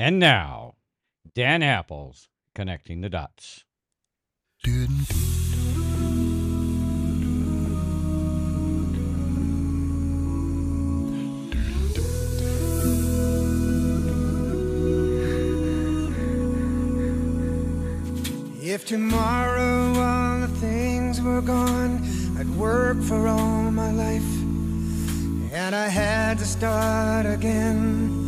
And now, Dan Happel's connecting the dots. If tomorrow all the things were gone, I'd work for all my life. And I had to start again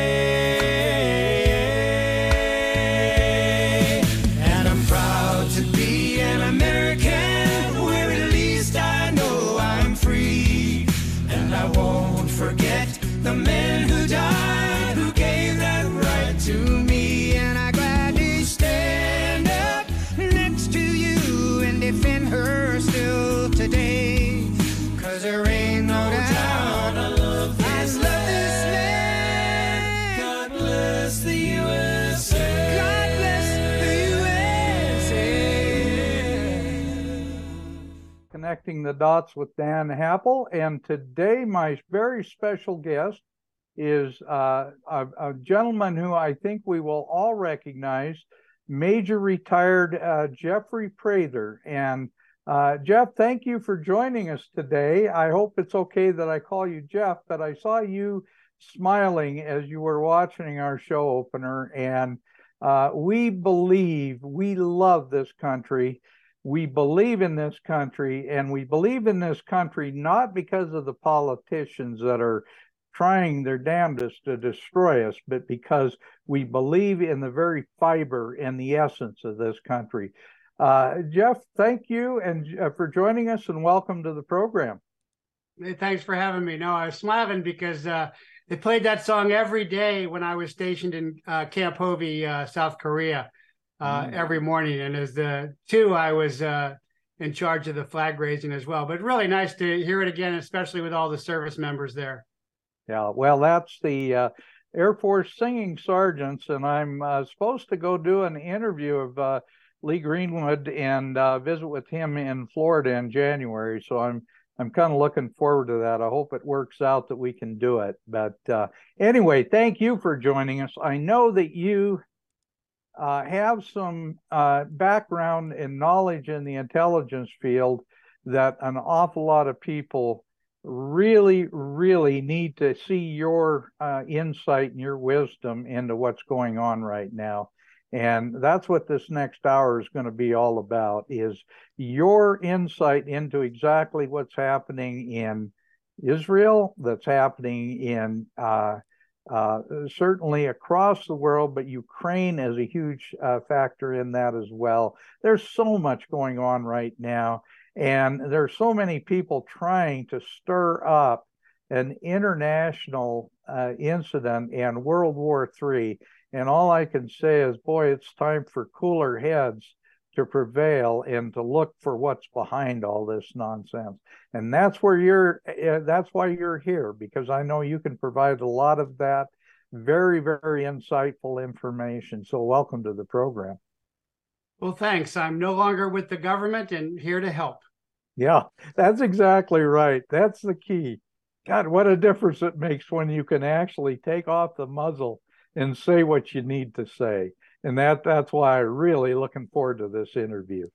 Connecting the dots with Dan Happel. And today, my very special guest is uh, a, a gentleman who I think we will all recognize, Major Retired uh, Jeffrey Prather. And uh, Jeff, thank you for joining us today. I hope it's okay that I call you Jeff, but I saw you smiling as you were watching our show opener. And uh, we believe, we love this country we believe in this country and we believe in this country not because of the politicians that are trying their damnedest to destroy us but because we believe in the very fiber and the essence of this country. Uh, jeff thank you and uh, for joining us and welcome to the program. Thanks for having me. No, I was smiling because uh, they played that song every day when I was stationed in uh, Camp Hovey, uh, South Korea, uh, Mm. every morning. And as the two, I was uh, in charge of the flag raising as well. But really nice to hear it again, especially with all the service members there. Yeah, well, that's the uh, Air Force singing sergeants, and I'm uh, supposed to go do an interview of uh, Lee Greenwood and uh, visit with him in Florida in January. So I'm I'm kind of looking forward to that. I hope it works out that we can do it. But uh, anyway, thank you for joining us. I know that you uh, have some uh, background and knowledge in the intelligence field that an awful lot of people really, really need to see your uh, insight and your wisdom into what's going on right now. And that's what this next hour is going to be all about is your insight into exactly what's happening in Israel, that's happening in uh, uh, certainly across the world, but Ukraine is a huge uh, factor in that as well. There's so much going on right now, and there's so many people trying to stir up an international uh, incident and World War III. And all I can say is, boy, it's time for cooler heads to prevail and to look for what's behind all this nonsense. And that's where you're, uh, that's why you're here, because I know you can provide a lot of that very, very insightful information. So, welcome to the program. Well, thanks. I'm no longer with the government and here to help. Yeah, that's exactly right. That's the key. God, what a difference it makes when you can actually take off the muzzle and say what you need to say. And that that's why I'm really looking forward to this interview.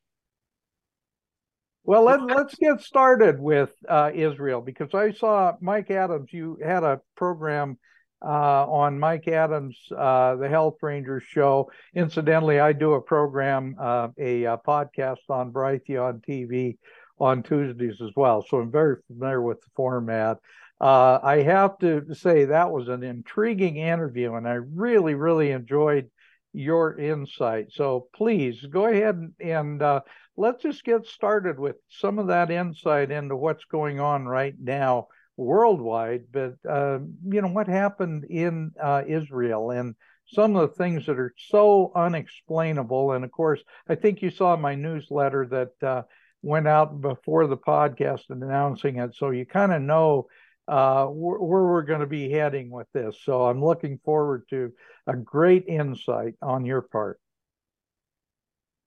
Well, let, let's get started with uh, Israel because I saw Mike Adams. You had a program uh, on Mike Adams, uh, the Health Rangers show. Incidentally, I do a program, uh, a, a podcast on Brighteon TV on Tuesdays as well. So I'm very familiar with the format. Uh, I have to say that was an intriguing interview, and I really, really enjoyed your insight. So please go ahead and, uh, let's just get started with some of that insight into what's going on right now worldwide. But uh, you know what happened in uh, Israel and some of the things that are so unexplainable. And of course, I think you saw my newsletter that uh, went out before the podcast announcing it, so you kind of know uh, where, we're going to be heading with this. So I'm looking forward to a great insight on your part.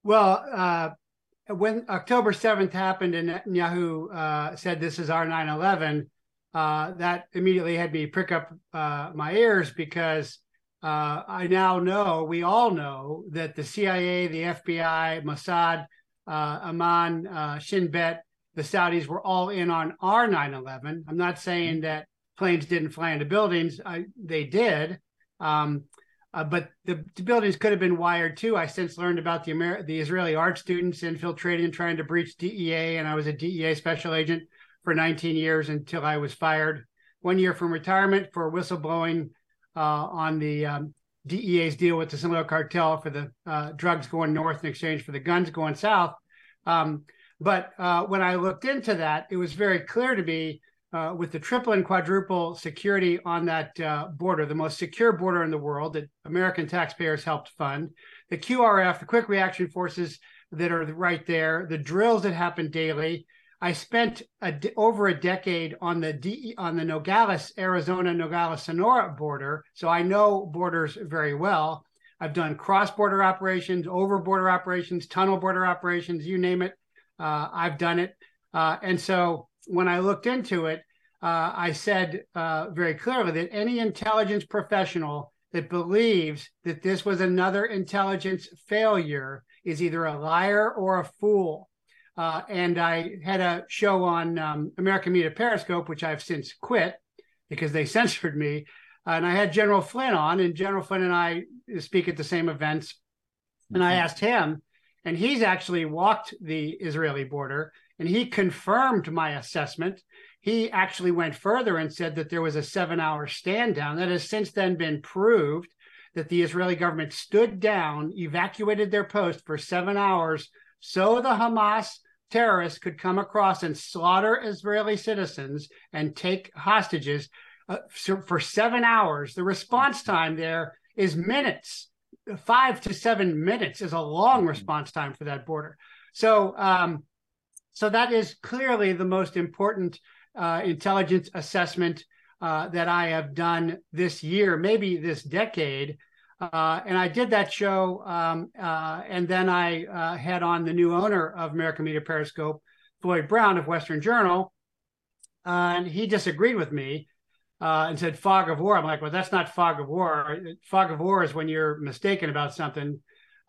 Well, uh, when October 7th happened and Netanyahu uh, said this is our 9 11, uh, that immediately had me prick up uh, my ears because uh, I now know, we all know, that the CIA, the FBI, Mossad, uh, uh, Shin Bet, the Saudis were all in on our 9 11. I'm not saying mm-hmm. that planes didn't fly into buildings, I, they did. Um, uh, but the, the, buildings could have been wired too. I since learned about the Amer- the Israeli art students infiltrating and trying to breach DEA, and I was a DEA special agent for 19 years until I was fired. One year from retirement for whistleblowing uh, on the um, DEA's deal with the Sinaloa cartel for the uh, drugs going north in exchange for the guns going south. Um, but uh, when I looked into that, it was very clear to me uh, with the triple and quadruple security on that uh, border, the most secure border in the world that American taxpayers helped fund, the QRF, the quick reaction forces that are right there, the drills that happen daily. I spent over a decade on the on the Nogales, Arizona, Nogales, Sonora border, so I know borders very well. I've done cross-border operations, over-border operations, tunnel border operations, you name it. Uh, I've done it, uh, and so when I looked into it, uh, I said uh, very clearly that any intelligence professional that believes that this was another intelligence failure is either a liar or a fool. Uh, and I had a show on um, American Media Periscope, which I've since quit because they censored me. And I had General Flynn on, and General Flynn and I speak at the same events. And I mm-hmm. asked him, and he's actually walked the Israeli border and he confirmed my assessment. He actually went further and said that there was a seven hour stand down. That has since then been proved that the Israeli government stood down, evacuated their post for seven hours so the Hamas terrorists could come across and slaughter Israeli citizens and take hostages uh, for seven hours. The response time there is minutes. Five to seven minutes is a long mm-hmm. response time for that border. So, um, so that is clearly the most important uh, intelligence assessment uh, that I have done this year, maybe this decade. Uh, and I did that show, um, uh, and then I uh, had on the new owner of American Media Periscope, Floyd Brown of Western Journal, and he disagreed with me uh, and said fog of war. I'm like, well, that's not fog of war. Fog of war is when you're mistaken about something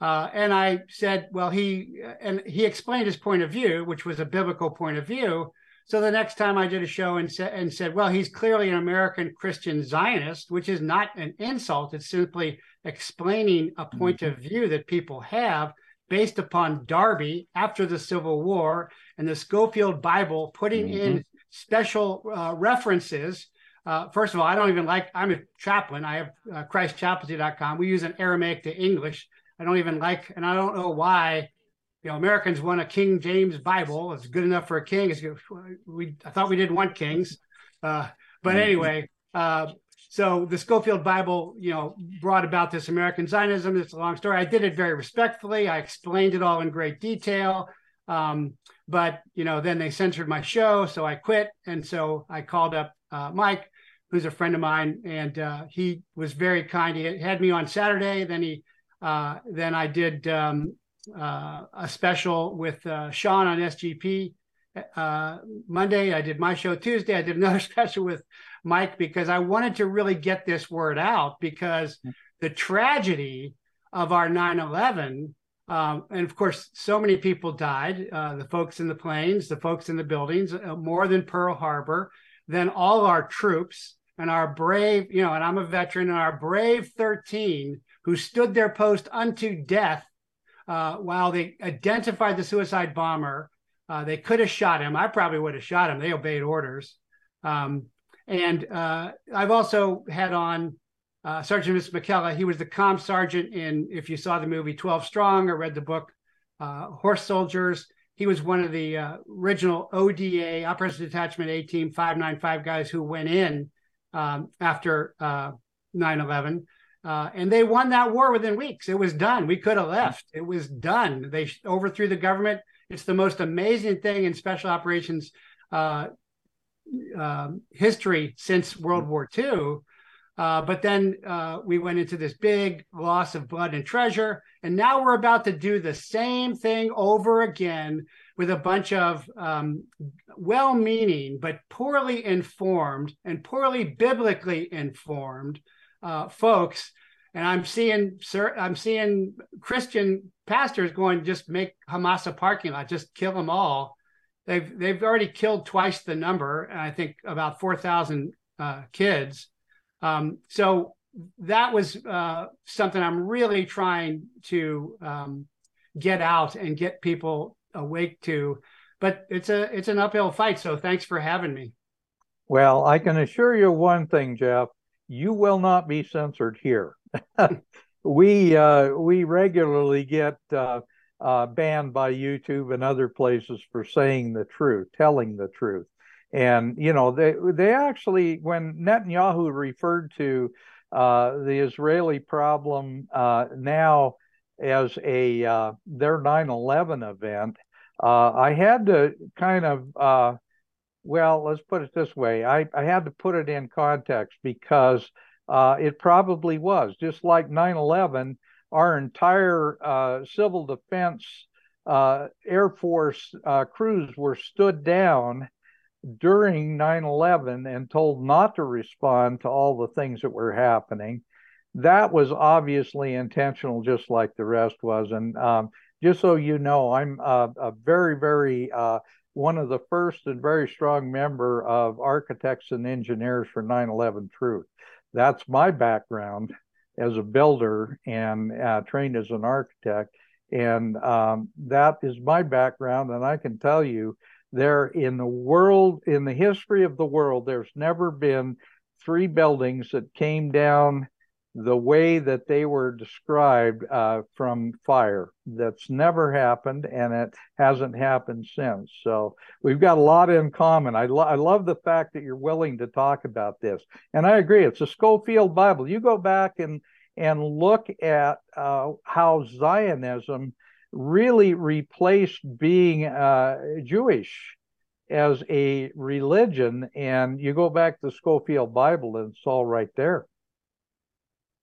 uh, and I said, well, he and he explained his point of view, which was a biblical point of view. So the next time I did a show and, sa- and said, well, he's clearly an American Christian Zionist, which is not an insult. It's simply explaining a point mm-hmm. of view that people have based upon Darby after the Civil War and the Scofield Bible putting mm-hmm. in special uh, references. Uh, first of all, I don't even like, I'm a chaplain. I have uh, ChristChaplaincy.com. We use an Aramaic to English I don't even like, and I don't know why. You know, Americans want a King James Bible. It's good enough for a king. It's, we I thought we didn't want kings, uh, but mm-hmm. anyway. Uh, so the Scofield Bible, you know, brought about this American Zionism. It's a long story. I did it very respectfully. I explained it all in great detail. Um, but you know, then they censored my show, so I quit. And so I called up uh, Mike, who's a friend of mine, and uh, he was very kind. He had me on Saturday. Then he uh, then I did um, uh, a special with uh, Sean on SGP uh, Monday. I did my show Tuesday. I did another special with Mike because I wanted to really get this word out because the tragedy of our 9 11. Um, and of course, so many people died uh, the folks in the planes, the folks in the buildings, uh, more than Pearl Harbor, than all our troops and our brave, you know, and I'm a veteran, and our brave 13 who stood their post unto death uh, while they identified the suicide bomber. Uh, they could have shot him. I probably would have shot him. They obeyed orders. Um, and uh, I've also had on uh, Sergeant Miss McKellar. He was the com sergeant in, if you saw the movie 12 Strong or read the book uh, Horse Soldiers, he was one of the uh, original ODA, Operation Detachment A Team 595 guys who went in um, after 9 11. Uh, and they won that war within weeks. It was done. We could have left. It was done. They overthrew the government. It's the most amazing thing in special operations uh, um, history since World War II. Uh, but then uh, we went into this big loss of blood and treasure. And now we're about to do the same thing over again with a bunch of um, well meaning, but poorly informed and poorly biblically informed uh, folks. And I'm seeing, sir, I'm seeing Christian pastors going, just make Hamas a parking lot, just kill them all. They've they've already killed twice the number, and I think about four thousand uh, kids. Um, so that was uh, something I'm really trying to um, get out and get people awake to. But it's a it's an uphill fight. So thanks for having me. Well, I can assure you one thing, Jeff. You will not be censored here. we uh, we regularly get uh, uh, banned by YouTube and other places for saying the truth, telling the truth. And you know they they actually when Netanyahu referred to uh, the Israeli problem uh, now as a uh, their 9/11 event, uh, I had to kind of uh, well let's put it this way I, I had to put it in context because uh, it probably was just like 9/11 our entire civil defense Air Force crews were stood down during 9 11 and told not to respond to all the things that were happening. That was obviously intentional, just like the rest was. And um, just so you know, I'm a, a very, very uh, one of the first and very strong member of architects and engineers for 9 11 Truth. That's my background as a builder and uh, trained as an architect. And um, that is my background. And I can tell you, there in the world in the history of the world there's never been three buildings that came down the way that they were described uh, from fire that's never happened and it hasn't happened since so we've got a lot in common I, lo- I love the fact that you're willing to talk about this and i agree it's a Scofield bible you go back and and look at uh, how zionism really replaced being uh, Jewish as a religion. And you go back to the Scofield Bible, and it's all right there.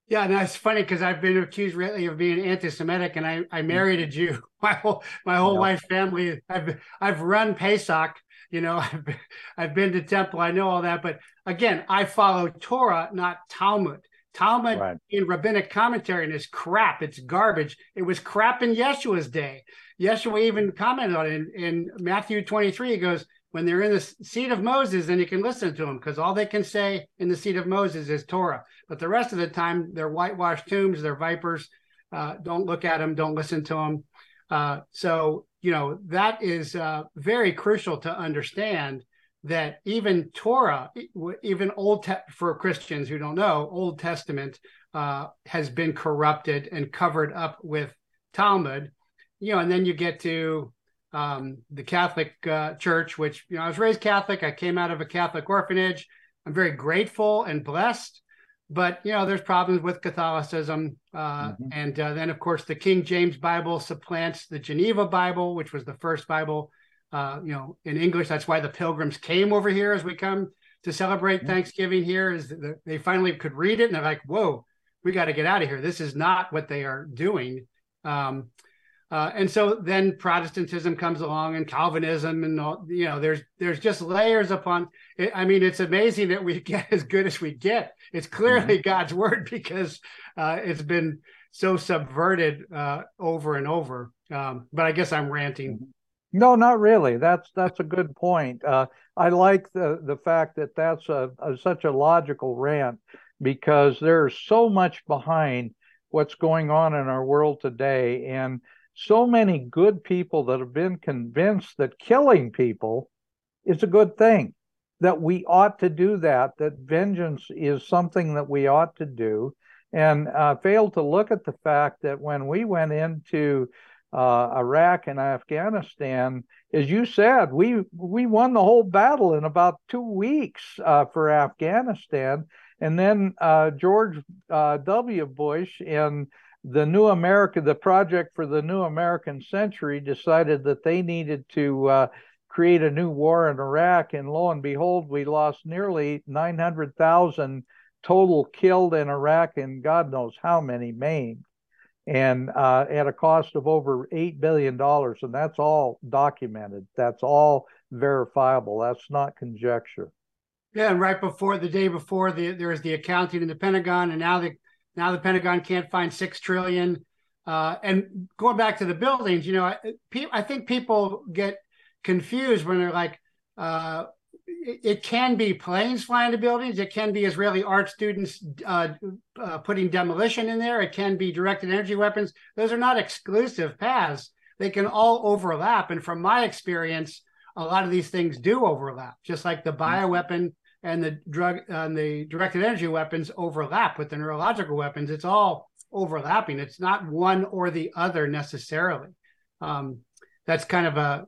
Yeah, and that's funny because I've been accused lately of being anti-Semitic, and I, I mm. married a Jew. My whole my whole yeah. wife's family. I've I've run Pesach. You know, I've been, I've been to temple. I know all that, but again, I follow Torah, not Talmud. Talmud right. in rabbinic commentary and is crap. It's garbage. It was crap in Yeshua's day. Yeshua even commented on it in, in Matthew 23. He goes, when they're in the seat of Moses, then you can listen to them because all they can say in the seat of Moses is Torah. But the rest of the time, they're whitewashed tombs, they're vipers. Uh, don't look at them, don't listen to them. Uh, so, you know, that is uh, very crucial to understand that even Torah, even Old Te- for Christians who don't know, Old Testament uh, has been corrupted and covered up with Talmud. You know, and then you get to um, the Catholic uh, Church, which you know I was raised Catholic. I came out of a Catholic orphanage. I'm very grateful and blessed, but you know there's problems with Catholicism, uh, mm-hmm. and uh, then of course the King James Bible supplants the Geneva Bible, which was the first Bible uh, you know, in English. That's why the pilgrims came over here as we come to celebrate Thanksgiving here. Is that they finally could read it and they're like, "Whoa, we got to get out of here. This is not what they are doing." Um, uh, and so then Protestantism comes along and Calvinism and all, you know there's there's just layers upon. It, I mean, it's amazing that we get as good as we get. It's clearly mm-hmm. God's word because uh, it's been so subverted uh, over and over. Um, but I guess I'm ranting. Mm-hmm. No, not really. That's that's a good point. Uh, I like the the fact that that's a, a, such a logical rant because there's so much behind what's going on in our world today, and so many good people that have been convinced that killing people is a good thing, that we ought to do that, that vengeance is something that we ought to do, and uh, fail to look at the fact that when we went into uh, Iraq and Afghanistan, as you said, we we won the whole battle in about two weeks uh, for Afghanistan, and then uh, George uh, W. Bush and the New America, the project for the New American Century, decided that they needed to uh, create a new war in Iraq. And lo and behold, we lost nearly 900,000 total killed in Iraq and God knows how many maimed. And uh, at a cost of over $8 billion. And that's all documented. That's all verifiable. That's not conjecture. Yeah, and right before the day before, the, there was the accounting in the Pentagon, and now the now the Pentagon can't find six trillion. Uh, and going back to the buildings, you know, I, I think people get confused when they're like, uh, it, it, can be planes flying to buildings. It can be Israeli art students uh, uh, putting demolition in there. It can be directed energy weapons. Those are not exclusive paths. They can all overlap. And from my experience, a lot of these things do overlap, just like the mm-hmm. bioweapon and the drug and the directed energy weapons overlap with the neurological weapons. It's all overlapping. It's not one or the other necessarily. Um, that's kind of a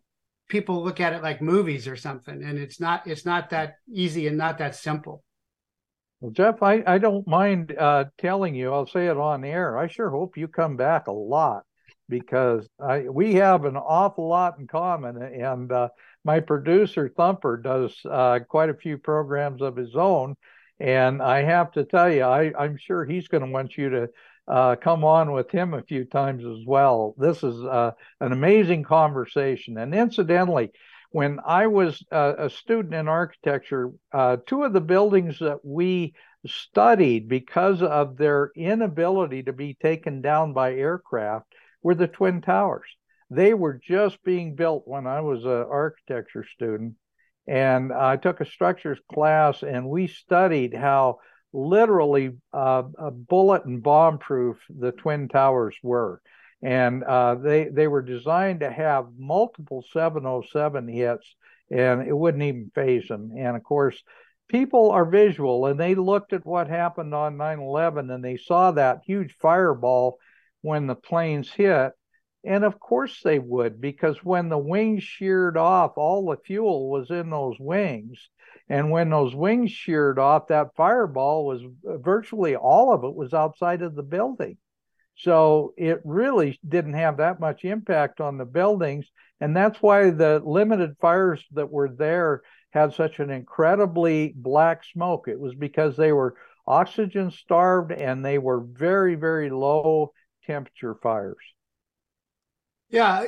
people look at it like movies or something, and it's not. It's not that easy and not that simple. Well, Jeff, I, I don't mind uh, telling you. I'll say it on air. I sure hope you come back a lot because I we have an awful lot in common, and uh, my producer Thumper does uh, quite a few programs of his own, and I have to tell you, I, I'm sure he's going to want you to uh, come on with him a few times as well. This is uh, an amazing conversation, and incidentally. When I was uh, a student in architecture, uh, two of the buildings that we studied because of their inability to be taken down by aircraft were the Twin Towers they were just being built when I was an architecture student. And I took a structures class and we studied how literally uh, bullet and bomb proof the Twin Towers were. And uh, they, they were designed to have multiple 707 hits and it wouldn't even phase them. And of course, people are visual and they looked at what happened on 9 11 and they saw that huge fireball when the planes hit and of course they would, because when the wings sheared off, all the fuel was in those wings. And when those wings sheared off, that fireball was uh, virtually all of it was outside of the building. So it really didn't have that much impact on the buildings. And that's why the limited fires that were there had such an incredibly black smoke. It was because they were oxygen starved and they were very, very low temperature fires. Yeah,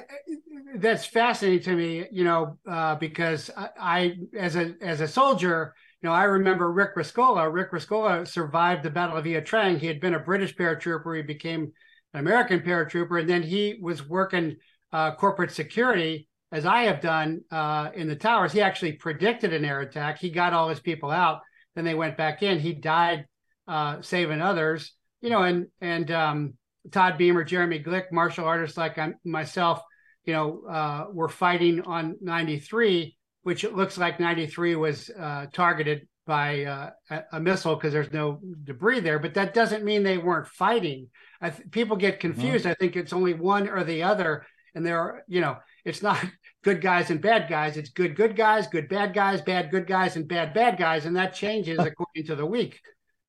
that's fascinating to me. You know, uh, because I, I, as a as a soldier, you know, I remember Rick Rescorla. Rick Rescorla survived the Battle of Ia Drang. He had been a British paratrooper. He became an American paratrooper, and then he was working uh, corporate security, as I have done uh, in the towers. He actually predicted an air attack. He got all his people out. Then they went back in. He died uh, saving others. You know, and and um, Todd Beamer, Jeremy Glick, martial artists like I'm, myself, you know, uh, were fighting on 93, which it looks like 93 was uh, targeted by uh, a, a, missile because there's no debris there. But that doesn't mean they weren't fighting. Th- people get mm-hmm. confused. Mm-hmm. I think it's only one or the other, and there are, you know, it's not good guys and bad guys. It's good good guys, good bad guys, bad good guys, and bad bad guys, and that changes according to the week.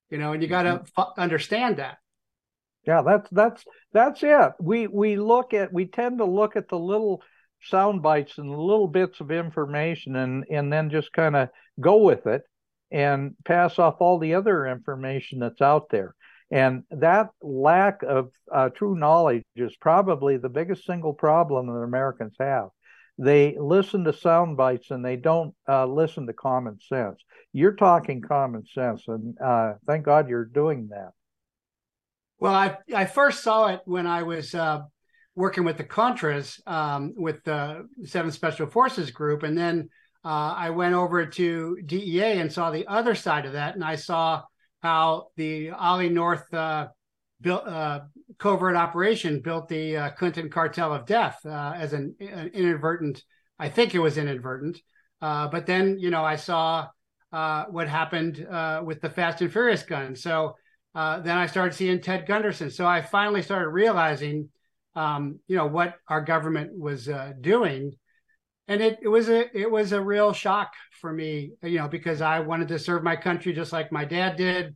You know, and you got to mm-hmm. f- understand that. Yeah, that's that's that's it. We we look at we tend to look at the little sound bites and little bits of information and and then just kind of go with it and pass off all the other information that's out there. And that lack of uh, true knowledge is probably the biggest single problem that Americans have. They listen to sound bites and they don't uh, listen to common sense. You're talking common sense, and uh, thank God you're doing that. Well, I I first saw it when I was uh, working with the Contras um, with the Seventh Special Forces Group, and then uh, I went over to DEA and saw the other side of that, and I saw how the Ollie North uh, built uh, covert operation built the uh, Clinton cartel of death uh, as an, an, inadvertent. I think it was inadvertent, but then you know I saw what happened with the Fast and Furious gun, so uh, then I started seeing Ted Gunderson. So I finally started realizing, um, you know, what our government was uh, doing, and it, it was a it was a real shock for me, you know, because I wanted to serve my country just like my dad did,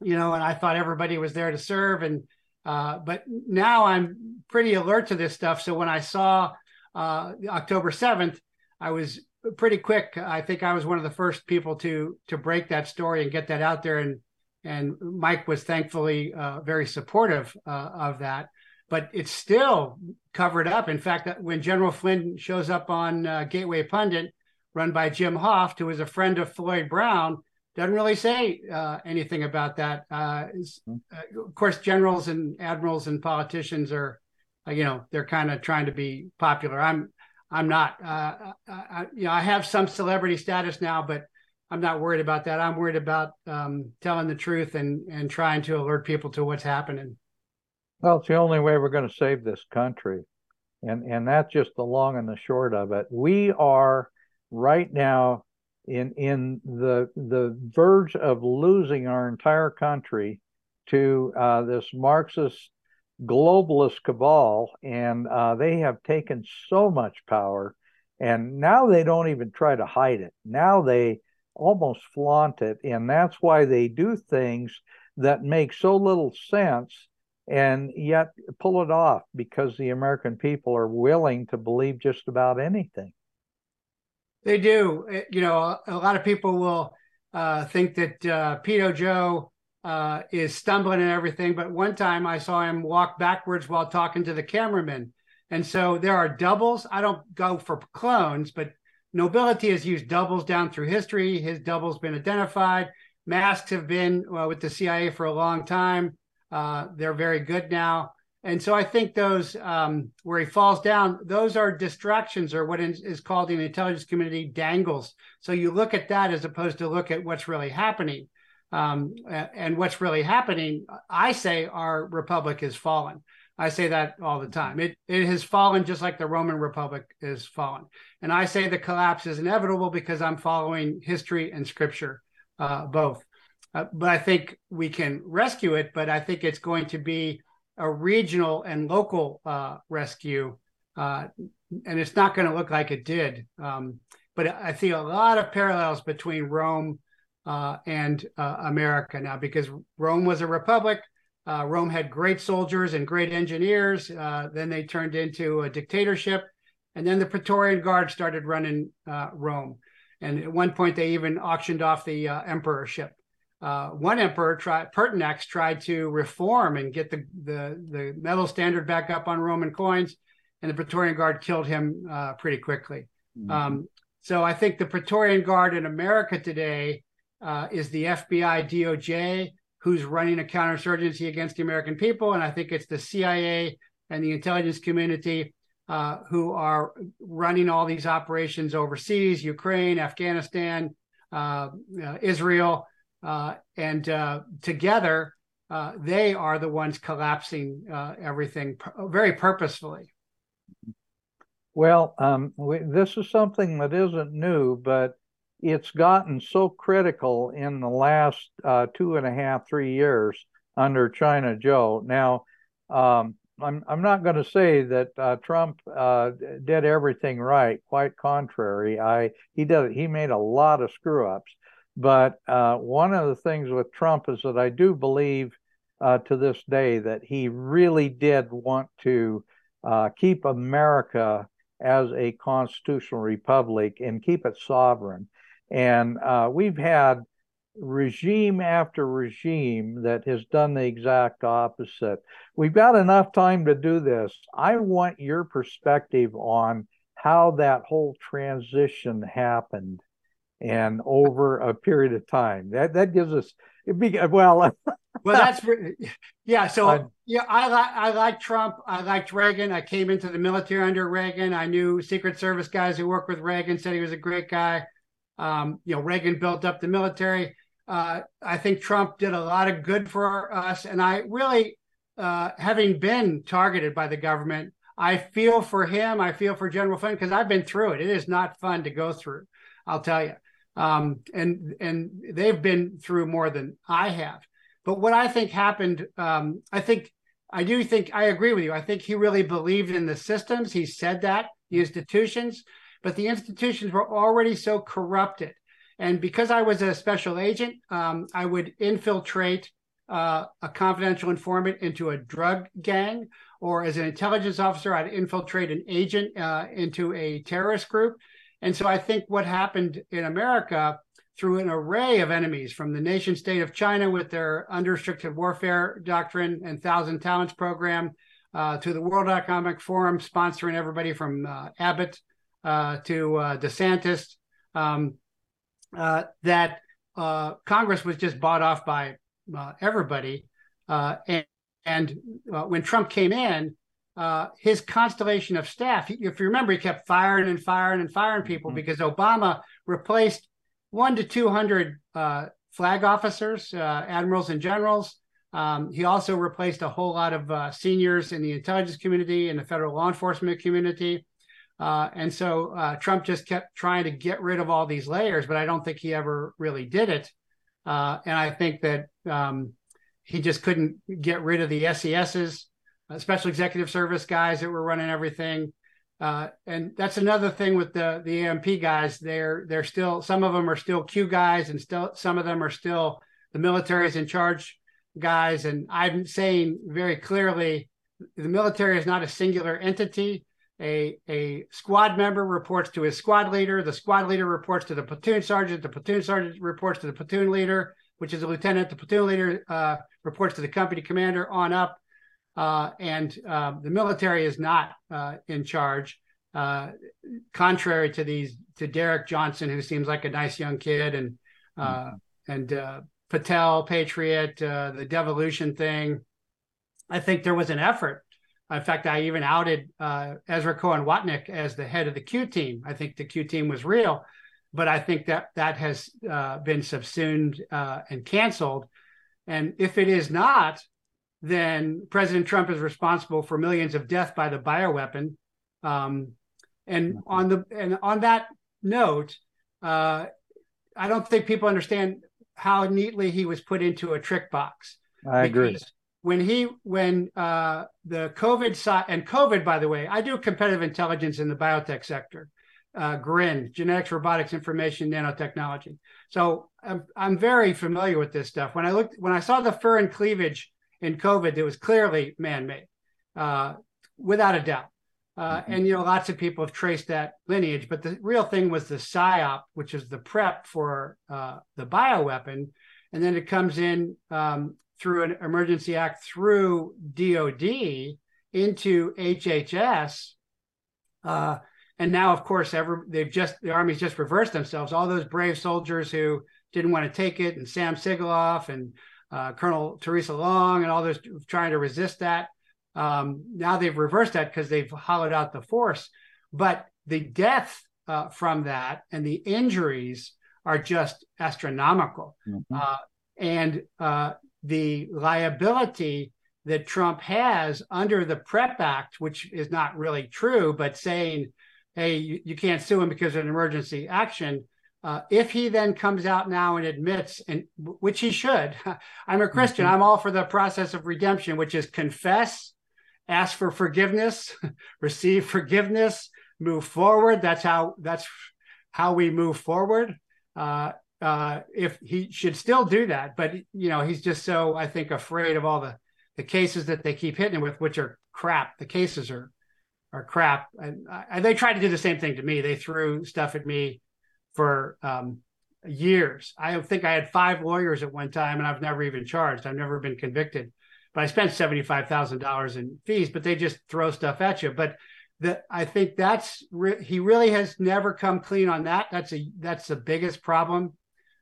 you know, and I thought everybody was there to serve, and uh, but now I'm pretty alert to this stuff. So when I saw uh, October seventh, I was pretty quick. I think I was one of the first people to to break that story and get that out there. And and Mike was thankfully uh, very supportive uh, of that. But it's still covered up. In fact, when General Flynn shows up on uh, Gateway Pundit, run by Jim Hoft, who is a friend of Floyd Brown, doesn't really say uh, anything about that. Uh, uh, of course, generals and admirals and politicians are, uh, you know, they're kind of trying to be popular. I'm, I'm not. Uh, I, you know, I have some celebrity status now, but I'm not worried about that. I'm worried about um, telling the truth and and trying to alert people to what's happening. Well, it's the only way we're going to save this country, and and that's just the long and the short of it. We are right now in in the the verge of losing our entire country to uh, this Marxist globalist cabal, and uh, they have taken so much power, and now they don't even try to hide it. Now they almost flaunt it, and that's why they do things that make so little sense and yet pull it off because the American people are willing to believe just about anything. They do. You know, a lot of people will uh, think that uh, Joe uh, is stumbling and everything, but one time I saw him walk backwards while talking to the cameraman. And so there are doubles. I don't go for clones, but nobility has used doubles down through history. His double's been identified. Masks have been uh, with the CIA for a long time. Uh, they're very good now. And so I think those um, where he falls down, those are distractions or what is, is called in the intelligence community dangles. So you look at that as opposed to look at what's really happening. Um, and what's really happening, I say our republic has fallen. I say that all the time. It it has fallen just like the Roman Republic is fallen. And I say the collapse is inevitable because I'm following history and scripture, uh, both. Uh, but I think we can rescue it. But I think it's going to be a regional and local uh, rescue, uh, and it's not going to look like it did. Um, but I see a lot of parallels between Rome uh, and uh, America now, because Rome was a republic. Uh, Rome had great soldiers and great engineers. Uh, then they turned into a dictatorship, and then the Praetorian Guard started running Rome. And at one point, they even auctioned off the emperorship uh, one emperor, tried, Pertinax, tried to reform and get the, the, the metal standard back up on Roman coins, and the Praetorian Guard killed him uh, pretty quickly. Mm-hmm. Um, so I think the Praetorian Guard in America today uh, is the FBI DOJ who's running a counterinsurgency against the American people, and I think it's the CIA and the intelligence community uh, who are running all these operations overseas, Ukraine, Afghanistan, uh, uh, Israel uh, and uh, together uh, they are the ones collapsing everything very purposefully. Well, um, we, this is something that isn't new, but it's gotten so critical in the last uh, two and a half, three years under China Joe. Now, um, I'm I'm not going to say that uh, Trump uh, did everything right. Quite contrary, I he did he made a lot of screw ups. But uh, one of the things with Trump is that I do believe uh, to this day that he really did want to uh, keep America as a constitutional republic and keep it sovereign. And uh, we've had regime after regime that has done the exact opposite. We've got enough time to do this. I want your perspective on how that whole transition happened and over a period of time. That that gives us be, well. well, that's yeah. So uh, yeah, I like I like Trump. I liked Reagan. I came into the military under Reagan. I knew Secret Service guys who worked with Reagan said he was a great guy. Um, you know, Reagan built up the military. Uh, I think Trump did a lot of good for us, and I really, uh, having been targeted by the government, I feel for him. I feel for General Flynn because I've been through it. It is not fun to go through. I'll tell you um, and and they've been through more than I have. But what I think happened, um, I think I do think I agree with you. I think he really believed in the systems. He said that the institutions, but the institutions were already so corrupted. And because I was a special agent, um, I would infiltrate uh, a confidential informant into a drug gang, or as an intelligence officer, I'd infiltrate an agent uh, into a terrorist group And so I think what happened in America through an array of enemies from the nation state of China with their unrestricted warfare doctrine and Thousand Talents program uh, to the World Economic Forum sponsoring everybody from uh, Abbott uh, to uh, DeSantis, um, uh, that uh, Congress was just bought off by everybody. and, and when Trump came in, his constellation of staff, if you remember, he kept firing and firing and firing people mm-hmm. because Obama replaced one to 200 uh, flag officers, uh, admirals, and generals. Um, he also replaced a whole lot of uh, seniors in the intelligence community and the federal law enforcement community. Uh, and so uh, Trump just kept trying to get rid of all these layers, but I don't think he ever really did it. Uh, and I think that um, he just couldn't get rid of the SESs, special executive service guys that were running everything. Uh, and that's another thing with the the AMP guys. They're they're still some of them are still Q guys, and still some of them are still the military is in charge guys. And I'm saying very clearly, the military is not a singular entity. A a squad member reports to his squad leader. The squad leader reports to the platoon sergeant. The platoon sergeant reports to the platoon leader, which is a lieutenant. The platoon leader uh, reports to the company commander on up uh, and uh, the military is not uh, in charge. Uh, contrary to these, to Derek Johnson, who seems like a nice young kid, and uh, mm-hmm. and uh, Patel, Patriot, the devolution thing, I think there was an effort. In fact, I even outed Ezra Cohen Watnick as the head of the Q team. I think the Q team was real, but I think that that has been subsumed and canceled. And if it is not, then President Trump is responsible for millions of death by the bioweapon. Um, and on the and on that note, uh, I don't think people understand how neatly he was put into a trick box. I agree. When he when uh, the COVID side and COVID, by the way, I do competitive intelligence in the biotech sector. Uh, GRIN, genetics, robotics, information, nanotechnology. So I'm, I'm very familiar with this stuff. When I looked, when I saw the furin cleavage in COVID, it was clearly man-made, uh, without a doubt. Uh, mm-hmm. And you know, lots of people have traced that lineage, but the real thing was the psyop, which is the prep for uh, the bioweapon, and then it comes in um, through an emergency act through DoD into HHS, uh, and now, of course, they've just the army's just reversed themselves. All those brave soldiers who didn't want to take it, and Sam Sigoloff and uh, Colonel Theresa Long and all those trying to resist that. Um, now they've reversed that because they've hollowed out the force. But the death uh, from that and the injuries are just astronomical. Mm-hmm. Uh, and uh, the liability that Trump has under the PREP Act, which is not really true, but saying, hey, you, you can't sue him because of an emergency action uh, if he then comes out now and admits, and which he should, I'm a Christian. Mm-hmm. I'm all for the process of redemption, which is confess, ask for forgiveness, receive forgiveness, move forward. That's how that's how we move forward. Uh, uh, if he should still do that, but you know he's just so I think afraid of all the the cases that they keep hitting him with, which are crap. The cases are are crap, and, and they tried to do the same thing to me. They threw stuff at me for um, years. I think I had five lawyers at one time, and I've never even charged. I've never been convicted, but I spent seventy five thousand dollars in fees. But they just throw stuff at you. But the, I think that's re- he really has never come clean on that. That's a that's the biggest problem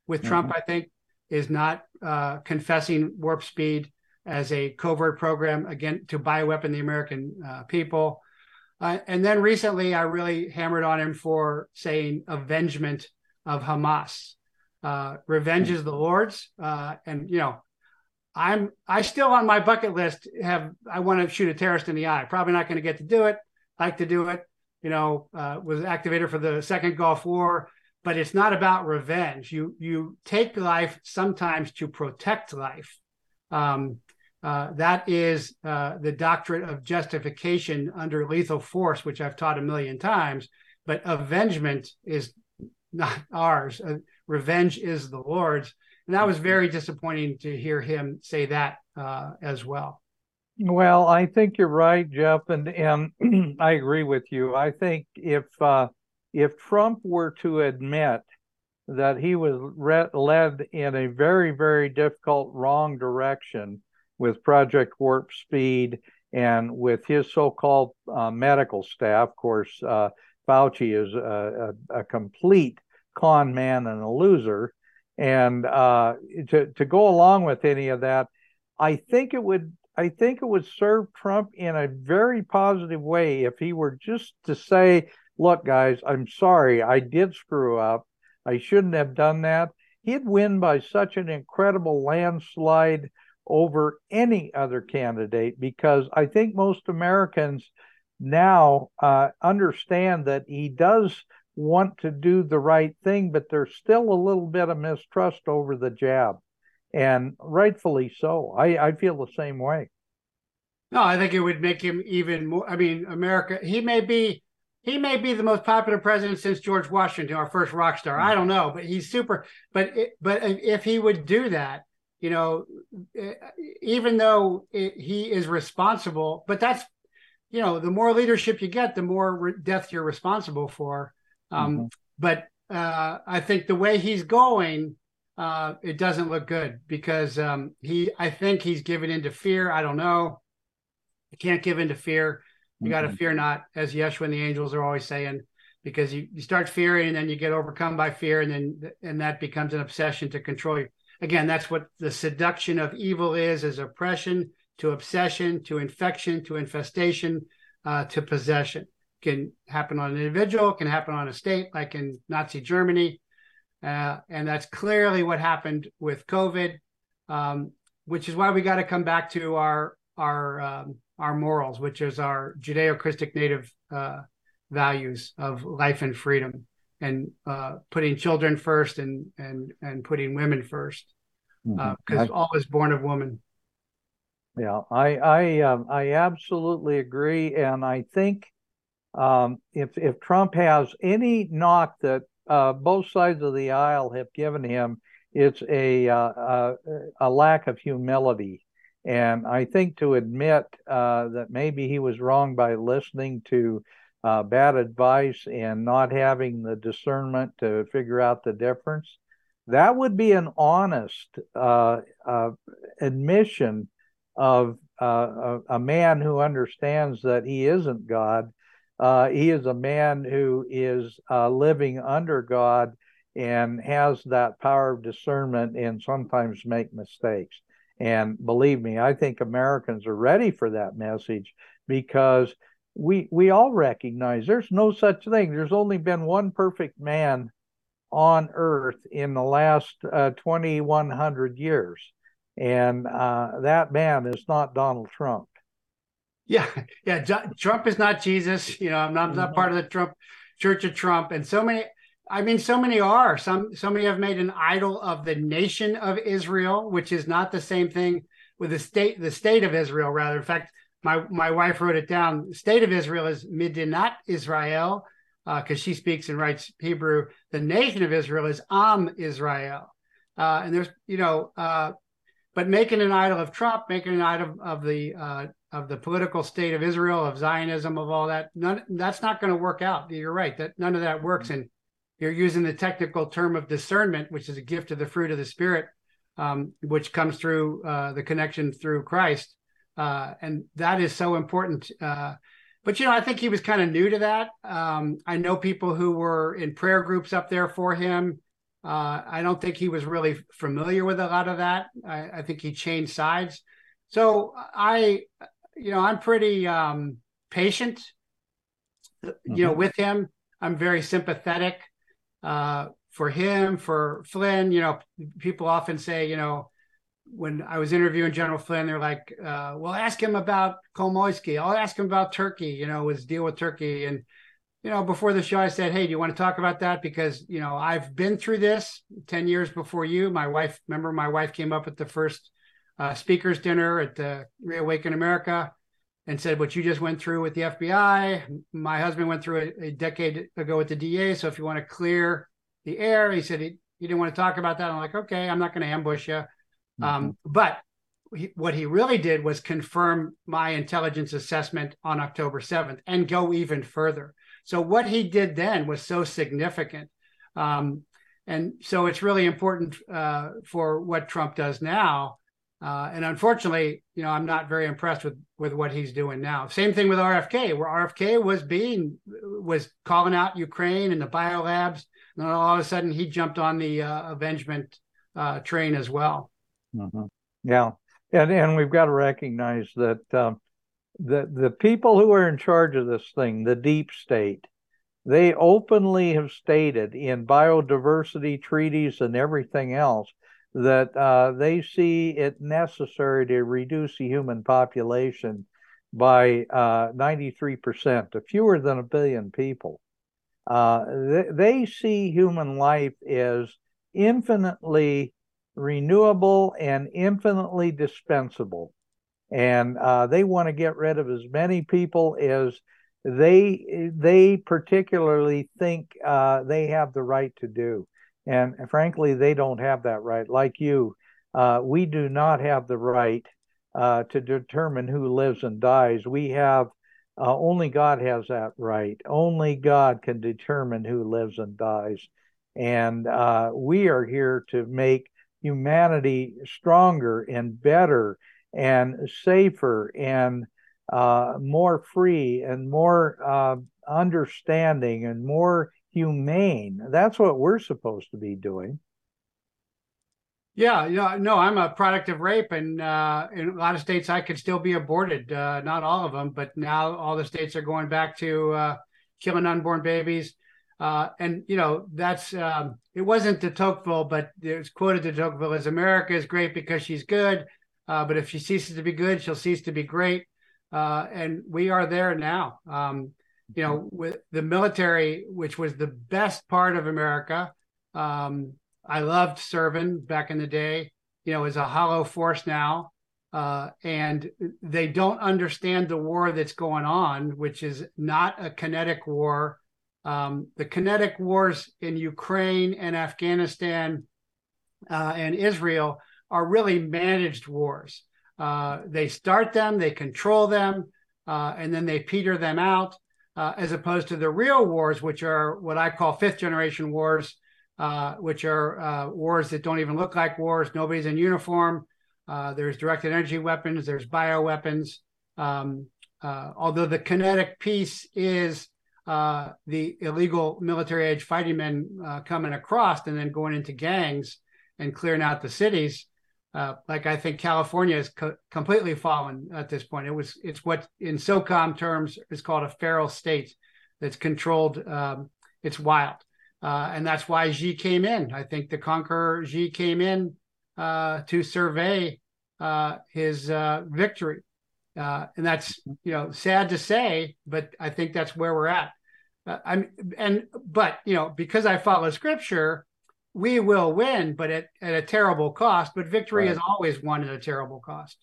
with mm-hmm. Trump. I think is not uh, confessing warp speed as a covert program again to bioweapon the American uh, people. Uh, and then recently, I really hammered on him for saying avengement of Hamas. Uh, revenge is the Lord's, uh, and you know, I'm I still on my bucket list have I want to shoot a terrorist in the eye. Probably not going to get to do it. Like to do it. You know, uh, was activator for the second Gulf War, but it's not about revenge. You you take life sometimes to protect life. Um, uh, that is uh, the doctrine of justification under lethal force, which I've taught a million times. But avengement is not ours. Uh, revenge is the Lord's. And that was very disappointing to hear him say that uh, as well. Well, I think you're right, Jeff, and and I agree with you. I think if uh, if Trump were to admit that he was re- led in a very, very difficult wrong direction with Project Warp Speed and with his so-called uh, medical staff. Of course, uh, Fauci is a, a, a, complete con man and a loser. And uh, to to go along with any of that, I think it would I think it would serve Trump in a very positive way if he were just to say, "Look, guys, I'm sorry, I did screw up. I shouldn't have done that." He'd win by such an incredible landslide over any other candidate because I think most Americans now uh, understand that he does want to do the right thing, but there's still a little bit of mistrust over the jab, and rightfully so. I, I feel the same way. No, I think it would make him even more. I mean, America. He may be he may be the most popular president since George Washington, our first rock star. I don't know, but he's super. But it, but if he would do that, you know, even though it, he is responsible, but that's, you know, the more leadership you get, the more re- death you're responsible for. Um, mm-hmm. But uh, I think the way he's going, uh, it doesn't look good because um, he, I think he's given into fear. I don't know. You can't give into fear. You got to fear not, as Yeshua and the angels are always saying, because you, you start fearing and then you get overcome by fear and then and that becomes an obsession to control you again, that's what the seduction of evil is: is oppression to obsession to infection to infestation uh, to possession. Can happen on an individual, can happen on a state, like in Nazi Germany, uh, and that's clearly what happened with COVID. Um, which is why we got to come back to our our um, our morals, which is our Judeo-Christic native uh, values of life and freedom and uh, putting children first and and and putting women first because mm-hmm. uh, all is born of woman. Yeah, I I um, I absolutely agree, and I think um, if if Trump has any knock that uh, both sides of the aisle have given him, it's a uh, a, a, lack of humility, and I think to admit uh, that maybe he was wrong by listening to uh, bad advice and not having the discernment to figure out the difference. That would be an honest uh, uh, admission of uh, a, a, man who understands that he isn't God. Uh, he is a man who is living under God and has that power of discernment and sometimes make mistakes. And believe me, I think Americans are ready for that message because we we all recognize there's no such thing. There's only been one perfect man on Earth in the last uh, 2,100 years, and uh, that man is not Donald Trump. Yeah, yeah. Trump is not Jesus. You know, I'm not, I'm not part of the Trump Church of Trump, and so many. I mean, so many are. Some so many have made an idol of the nation of Israel, which is not the same thing with the state, the state of Israel. Rather, in fact, my my wife wrote it down. State of Israel is Medinat Israel because uh, she speaks and writes Hebrew. The nation of Israel is Am Israel, uh, and there's you know, uh, but making an idol of Trump, making an idol of the uh, of the political state of Israel, of Zionism, of all that, none that's not going to work out. You're right that none of that works, and you're using the technical term of discernment, which is a gift of the fruit of the Spirit, um, which comes through uh, the connection through Christ uh, and that is so important. Uh, but you know, I think he was kind of new to that. Um, I know people who were in prayer groups up there for him. Uh, I don't think he was really familiar with a lot of that. I, I think he changed sides. So I, you know, I'm pretty um, patient. Mm-hmm. You know, mm-hmm. with him, I'm very sympathetic uh, for him, for Flynn. You know, people often say, you know, when I was interviewing General Flynn, they're like, uh, "Well, ask him about Kolomoisky. I'll ask him about Turkey. You know, his deal with Turkey." And you know, before the show, I said, "Hey, do you want to talk about that? Because you know, I've been through this ten years before you. My wife, remember, my wife came up at the first uh, speakers dinner at the Reawaken America." And said what you just went through with the FBI. My husband went through a, a decade ago with the DA. So if you want to clear the air, he said he, he didn't want to talk about that. I'm like, okay, I'm not going to ambush you um, mm-hmm. Um, but he, what he really did was confirm my intelligence assessment on October 7th and go even further. So what he did then was so significant. Um, and so it's really important uh, for what Trump does now. Uh, and unfortunately, you know, I'm not very impressed with with what he's doing now. Same thing with RFK, where RFK was being was calling out Ukraine and the biolabs, and all of a sudden he jumped on the uh, avengement uh, train as well. Mm-hmm. Yeah, and and we've got to recognize that um, the the people who are in charge of this thing, the deep state, they openly have stated in biodiversity treaties and everything else that uh, they see it necessary to reduce the human population by uh, 93% to fewer than a billion people. Uh, they, they, see human life as infinitely renewable and infinitely dispensable. And uh, they want to get rid of as many people as they they particularly think uh, they have the right to do. And frankly, they don't have that right. Like you, uh, we do not have the right uh, to determine who lives and dies. We have uh, only God has that right. Only God can determine who lives and dies. And uh, we are here to make humanity stronger and better and safer and uh, more free and more uh, understanding and more humane. That's what we're supposed to be doing. Yeah, know, no, I'm a product of rape, and uh, in a lot of states I could still be aborted. Uh, not all of them, but now all the states are going back to uh, killing unborn babies. Uh, and you know, that's um, it wasn't de Tocqueville, but it's quoted de Tocqueville as America is great because she's good, uh, but if she ceases to be good, she'll cease to be great. Uh, and we are there now. Um, you know, with the military, which was the best part of America. Um, I loved serving back in the day. You know, is a hollow force now, uh, and they don't understand the war that's going on, which is not a kinetic war. Um, the kinetic wars in Ukraine and Afghanistan uh, and Israel are really managed wars. Uh, they start them, they control them, uh, and then they peter them out uh, as opposed to the real wars, which are what I call fifth generation wars, uh, which are uh, wars that don't even look like wars. Nobody's in uniform. Uh, there's directed energy weapons. There's bioweapons. Um, uh, although the kinetic piece is uh, the illegal military age fighting men coming across and then going into gangs and clearing out the cities. Uh, like I think California has co- completely fallen at this point. It was it's what in SOCOM terms is called a feral state that's controlled. Um, it's wild, uh, and that's why Xi came in. I think the conqueror Xi came in uh, to survey uh, his uh, victory, and that's you know sad to say, but I think that's where we're at. I'm and but you know because I follow Scripture we will win, but at, at a terrible cost. But victory right. is always won at a terrible cost.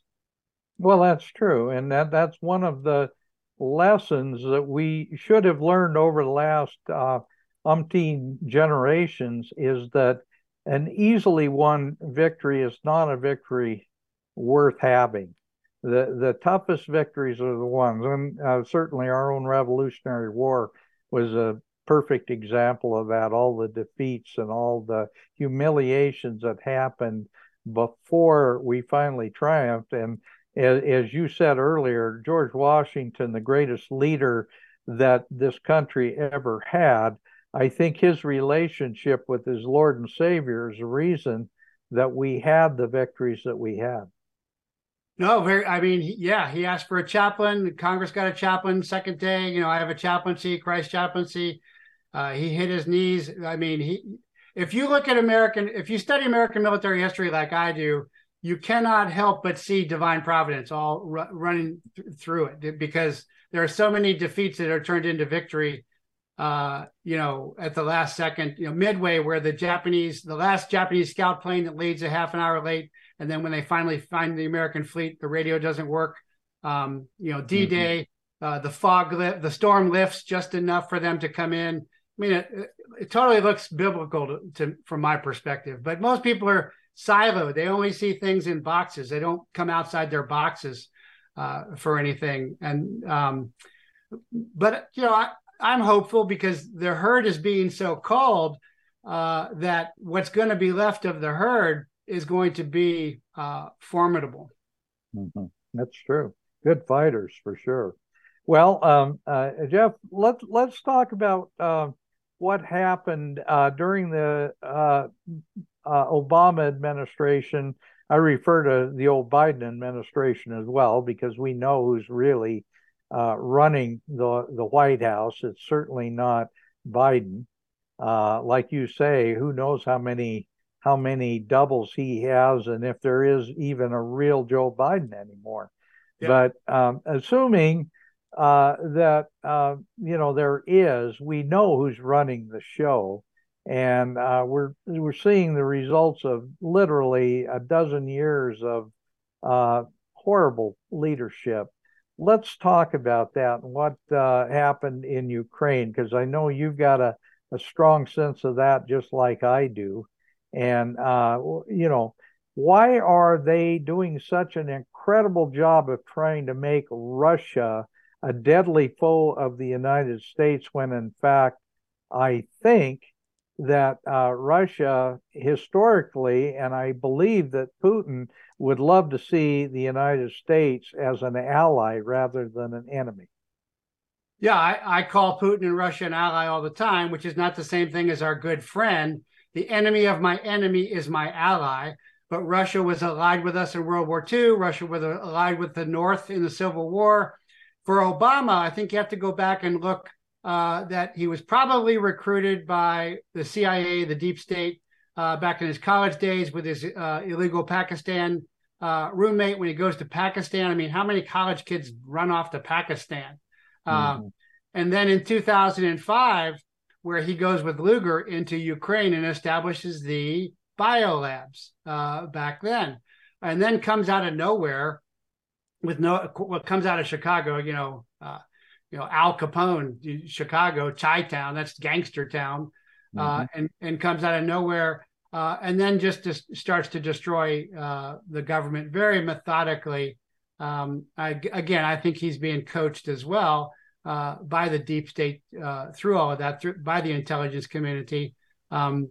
Well, that's true, and that that's one of the lessons that we should have learned over the last uh, umpteen generations is that an easily won victory is not a victory worth having. The the toughest victories are the ones, and uh, certainly our own Revolutionary War was a perfect example of that. All the defeats and all the humiliations that happened before we finally triumphed. And as, as you said earlier, George Washington, the greatest leader that this country ever had, I think his relationship with his Lord and Savior is the reason that we had the victories that we had. No, very. I mean, yeah, he asked for a chaplain. Congress got a chaplain. Second day, you know, I have a chaplaincy, Christ chaplaincy. Uh, he hit his knees. I mean, he. If you look at American, if you study American military history like I do, you cannot help but see divine providence all running th- through it because there are so many defeats that are turned into victory. Uh, you know, at the last second, you know, midway where the Japanese, the last Japanese scout plane that leads a half an hour late, and then when they finally find the American fleet, the radio doesn't work. Um, you know, D Day, mm-hmm. uh, the fog, li- the storm lifts just enough for them to come in mean, it, it totally looks biblical to, to, from my perspective, but most people are siloed. They only see things in boxes. They don't come outside their boxes uh, for anything. And um, but you know, I, I'm hopeful because the herd is being so called uh, that what's going to be left of the herd is going to be uh, formidable. Mm-hmm. That's true. Good fighters for sure. Well, um, uh, Jeff, let's let's talk about uh, what happened uh, during the uh, uh, Obama administration. I refer to the old Biden administration as well because we know who's really uh, running the the White House. It's certainly not Biden. like you say, who knows how many how many doubles he has and if there is even a real Joe Biden anymore. But um, assuming uh, that uh, you know there is, we know who's running the show, and uh, we're we're seeing the results of literally a dozen years of uh, horrible leadership. Let's talk about that and what uh, happened in Ukraine, because I know you've got a, a strong sense of that, just like I do. And uh, you know, why are they doing such an incredible job of trying to make Russia a deadly foe of the United States when, in fact, I think that uh, Russia historically, and I believe that Putin would love to see the United States as an ally rather than an enemy. Yeah, I, I, call Putin and Russia an ally all the time, which is not the same thing as our good friend. The enemy of my enemy is my ally but Russia was allied with us in World War II. Russia was allied with the North in the Civil War. For Obama, I think you have to go back and look uh, that he was probably recruited by the CIA, the deep state, uh, back in his college days with his uh, illegal Pakistan uh, roommate. When he goes to Pakistan, I mean, how many college kids run off to Pakistan? Uh, mm-hmm. And then in 2005, where he goes with Lugar into Ukraine and establishes the biolabs uh, back then, and then comes out of nowhere with no what comes out of Chicago, you know, uh, you know Al Capone, Chicago, Chi Town, that's gangster town, uh, mm-hmm. and and comes out of nowhere, uh, and then just, just starts to destroy uh, the government very methodically. Um, I, again, I think he's being coached as well uh, by the deep state through all of that, through, by the intelligence community. Um,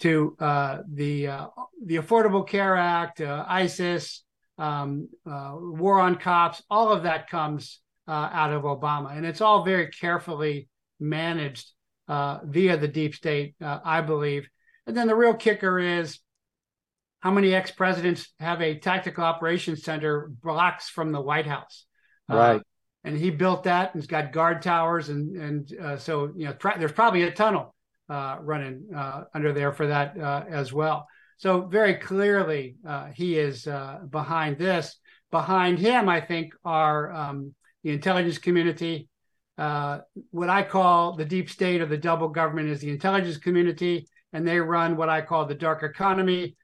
to uh, the uh, the Affordable Care Act, uh, ISIS, um, uh, war on cops, all of that comes uh, out of Obama, and it's all very carefully managed uh, via the deep state, I believe. And then the real kicker is how many ex presidents have a tactical operations center blocks from the White House, right? and he built that and it's got guard towers and and so you know there's probably a tunnel uh, running uh, under there for that uh, as well. So very clearly, uh, he is uh, behind this. Behind him, I think, are um, the intelligence community. Uh, what I call the deep state or the double government is the intelligence community, and they run what I call the dark economy,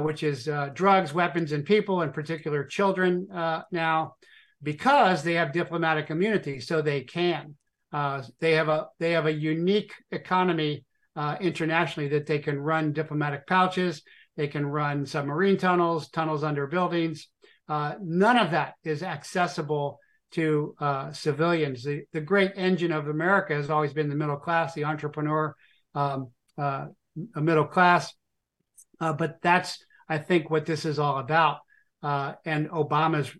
which is drugs, weapons, and people, in particular children. now, because they have diplomatic immunity, so they can. Uh, they have a they have a unique economy uh, internationally that they can run diplomatic pouches, they can run submarine tunnels, tunnels under buildings. Uh, none of that is accessible to uh, civilians. The, the great engine of America has always been the middle class, the entrepreneur, um, uh, middle class. Uh, but that's, I think, what this is all about. Uh, and Obama's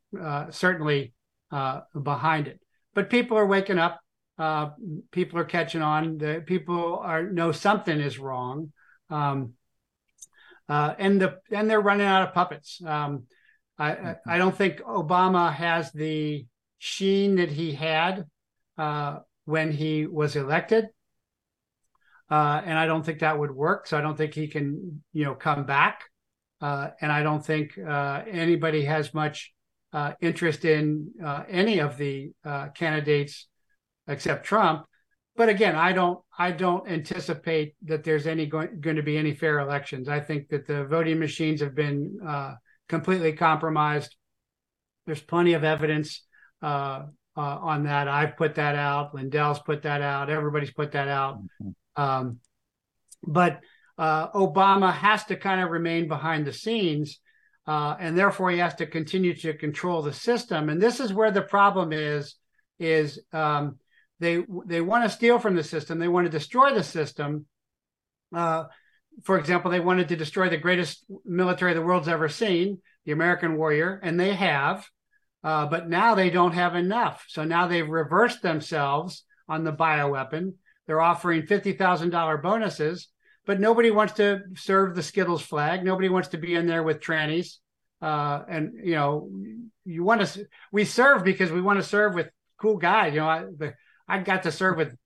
certainly behind it. But people are waking up uh, people are catching on. The people are know something is wrong, um, uh, and the and they're running out of puppets. Um, I I don't think Obama has the sheen that he had uh, when he was elected, uh, and I don't think that would work. So I don't think he can you know come back, uh, and I don't think uh, anybody has much interest in any of the candidates except Trump. But again, I don't I don't anticipate that there's any going, going to be any fair elections. I think that the voting machines have been uh, completely compromised. There's plenty of evidence uh, uh, on that. I've put that out. Lindell's put that out. Everybody's put that out. Mm-hmm. Um, but uh, Obama has to kind of remain behind the scenes, uh, and therefore he has to continue to control the system. And this is where the problem is: is um, they they want to steal from the system. They want to destroy the system. Uh, for example, they wanted to destroy the greatest military the world's ever seen, the American warrior, and they have. Uh, but now they don't have enough. So now they've reversed themselves on the bioweapon. They're offering $50,000 bonuses, but nobody wants to serve the Skittles flag. Nobody wants to be in there with trannies. Uh, and, you know, you want to, we serve because we want to serve with cool guys. You know, I, the, I got to serve with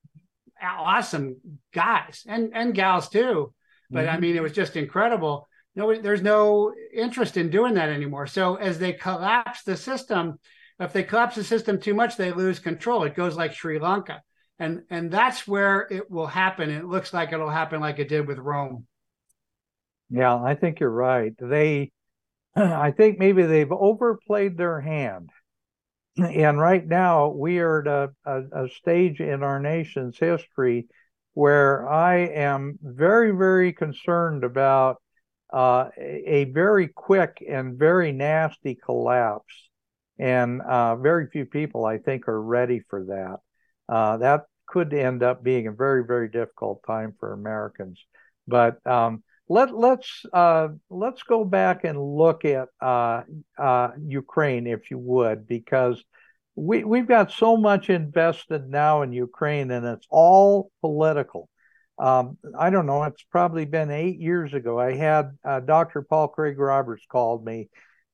awesome guys and, and gals too. But mm-hmm. I mean, it was just incredible. No there's no interest in doing that anymore. So as they collapse the system if they collapse the system too much they lose control. It goes like sri lanka. And and that's where it will happen. It looks like it'll happen like it did with rome. Yeah i think you're right. They i think maybe they've overplayed their hand and right now we are at a, a, a stage in our nation's history where i am very very concerned about uh, a very quick and very nasty collapse. And uh, very few people, I think, are ready for that. Uh, that could end up being a very, very difficult time for Americans. But um, let let's uh, let's go back and look at uh, uh, Ukraine, if you would, because we we've got so much invested now in Ukraine, and it's all political um, I don't know, it's probably been eight years ago. I had uh, Dr. Paul Craig Roberts called me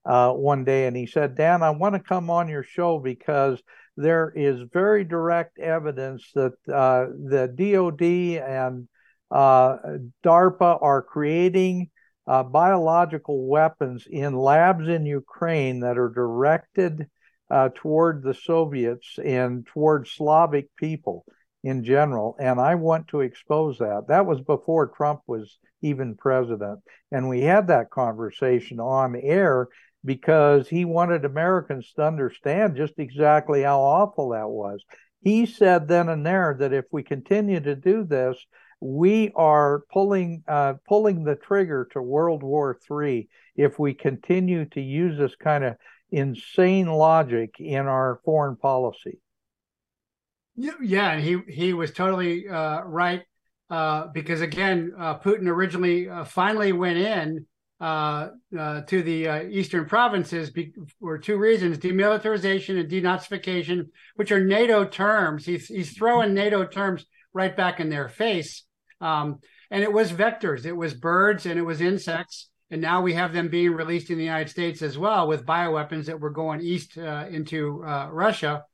uh, one day and he said, Dan, I want to come on your show because there is very direct evidence that uh, the DoD and DARPA are creating uh, biological weapons in labs in Ukraine that are directed uh, toward the Soviets and toward Slavic people in general. And I want to expose that. That was before Trump was even president. And we had that conversation on air because he wanted Americans to understand just exactly how awful that was. He said then and there that if we continue to do this, we are pulling uh, pulling the trigger to World War III if we continue to use this kind of insane logic in our foreign policy. Yeah, and he he was totally uh, right uh, because again, uh, Putin originally uh, finally went in uh, to the eastern provinces be- for two reasons: demilitarization and denazification, which are NATO terms. He's he's throwing NATO terms right back in their face. Um, and it was vectors, it was birds, and it was insects. And now we have them being released in the United States as well with bioweapons that were going east into Russia.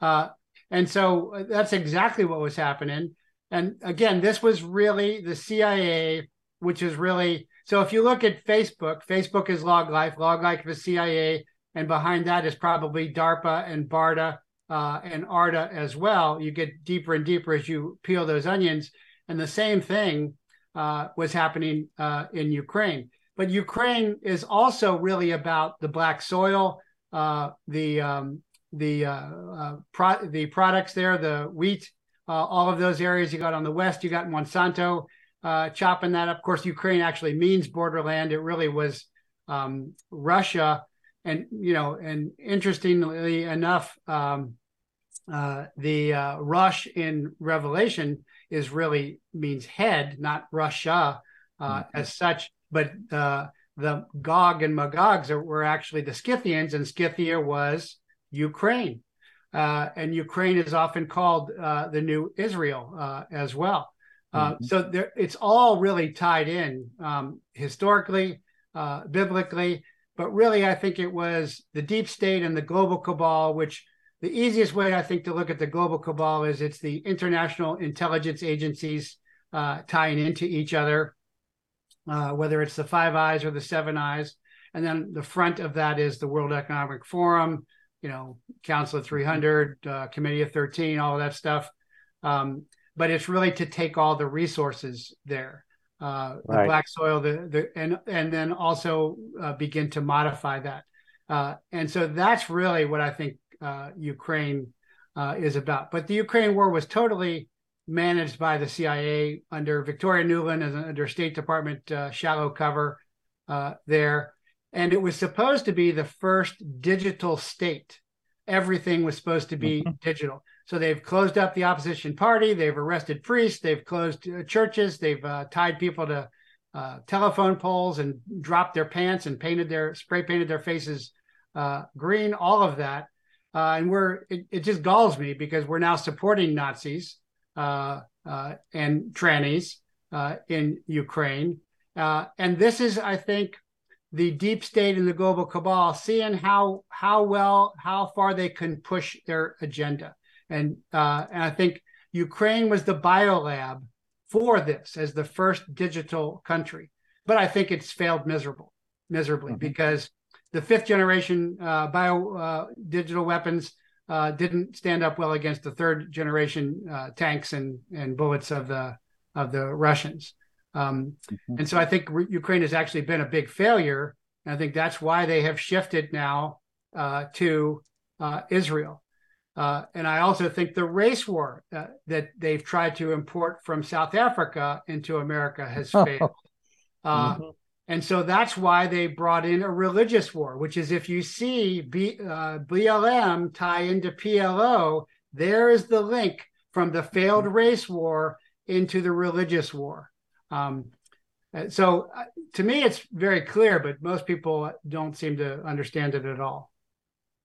Uh, and so uh, that's exactly what was happening. And again, this was really the CIA, which is really so if you look at Facebook, Facebook is Log Life, Log Life is CIA, and behind that is probably DARPA and BARDA uh, and ARDA as well. You get deeper and deeper as you peel those onions. And the same thing uh, was happening uh, in Ukraine. But Ukraine is also really about the black soil, uh, the um, the uh, uh, pro- the products there, the wheat, uh, all of those areas you got on the west. You got Monsanto chopping that up. Of course, Ukraine actually means borderland. It really was um, Russia, and you know, and interestingly enough, um, the Rosh in Revelation is really means head, not Russia mm-hmm. as such, but the Gog and Magogs are, were actually the Scythians, and Scythia was Ukraine. Uh, and Ukraine is often called uh, the new Israel uh, as well. Uh, mm-hmm. So there, it's all really tied in um, historically, uh, biblically, but really, I think it was the deep state and the global cabal, which the easiest way I think to look at the global cabal is it's the international intelligence agencies uh, tying into each other, whether it's the Five Eyes or the Seven Eyes. And then the front of that is the World Economic Forum, you know, Council of 300, uh, Committee of 13, all of that stuff. Um, but it's really to take all the resources there, uh, right. the black soil, the, the and and then also uh, begin to modify that. Uh, and so that's really what I think uh, Ukraine uh, is about. But the Ukraine war was totally managed by the CIA under Victoria Nuland as under State Department shallow cover there and it was supposed to be the first digital state everything was supposed to be mm-hmm. digital. So they've closed up the opposition party. They've arrested priests. They've closed uh, churches. They've uh, tied people to uh, telephone poles and dropped their pants and painted their spray painted their faces uh, green. All of that, uh, and we're it, it, just galls me because we're now supporting Nazis uh, and trannies in Ukraine, and this is, I think, the deep state and the global cabal seeing how how well how far they can push their agenda. And uh, and I think Ukraine was the biolab for this as the first digital country, but I think it's failed miserable miserably mm-hmm. because the fifth generation uh, bio uh, digital weapons uh, didn't stand up well against the third generation uh, tanks and and bullets of the of the Russians. Um, mm-hmm. And so I think re- Ukraine has actually been a big failure. And I think that's why they have shifted now uh, to uh, Israel. Uh, and I also think the race war uh, that they've tried to import from South Africa into America has failed. Uh, mm-hmm. And so that's why they brought in a religious war, which is if you see B, uh, BLM tie into PLO, there is the link from the failed mm-hmm. race war into the religious war. Um, uh, so uh, to me, it's very clear, but most people don't seem to understand it at all.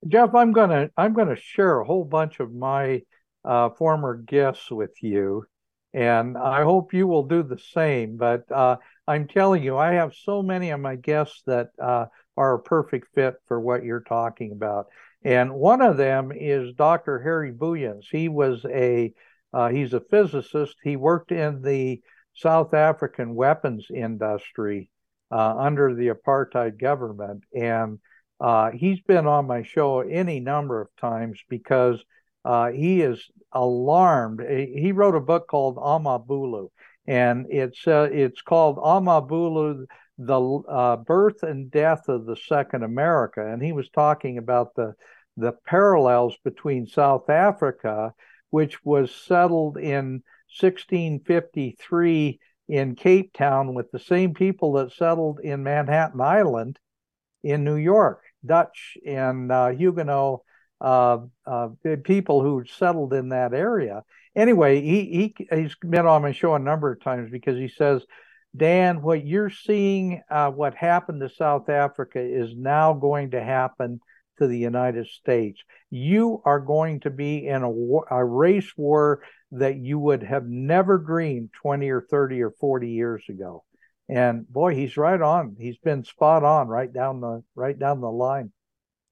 Jeff, I'm gonna I'm gonna share a whole bunch of my uh, former guests with you, and I hope you will do the same. But uh, I'm telling you, I have so many of my guests that uh, are a perfect fit for what you're talking about. And one of them is Dr. Harry Booyens. He was a uh, he's a physicist. He worked in the South African weapons industry uh, under the apartheid government. And uh, he's been on my show any number of times because uh, he is alarmed. He wrote a book called Amabulu, and it's uh, it's called Amabulu: The uh, Birth and Death of the Second America. And he was talking about the the parallels between South Africa, which was settled in 1653 in Cape Town with the same people that settled in Manhattan Island in New York, Dutch and uh, Huguenot uh, uh, people who settled in that area. Anyway, he, he he's been on my show a number of times because he says, Dan, what you're seeing, uh, what happened to South Africa is now going to happen to the United States. You are going to be in a, a race war that you would have never dreamed 20 or 30 or 40 years ago. And boy, he's right on. He's been spot on right down the right down the line.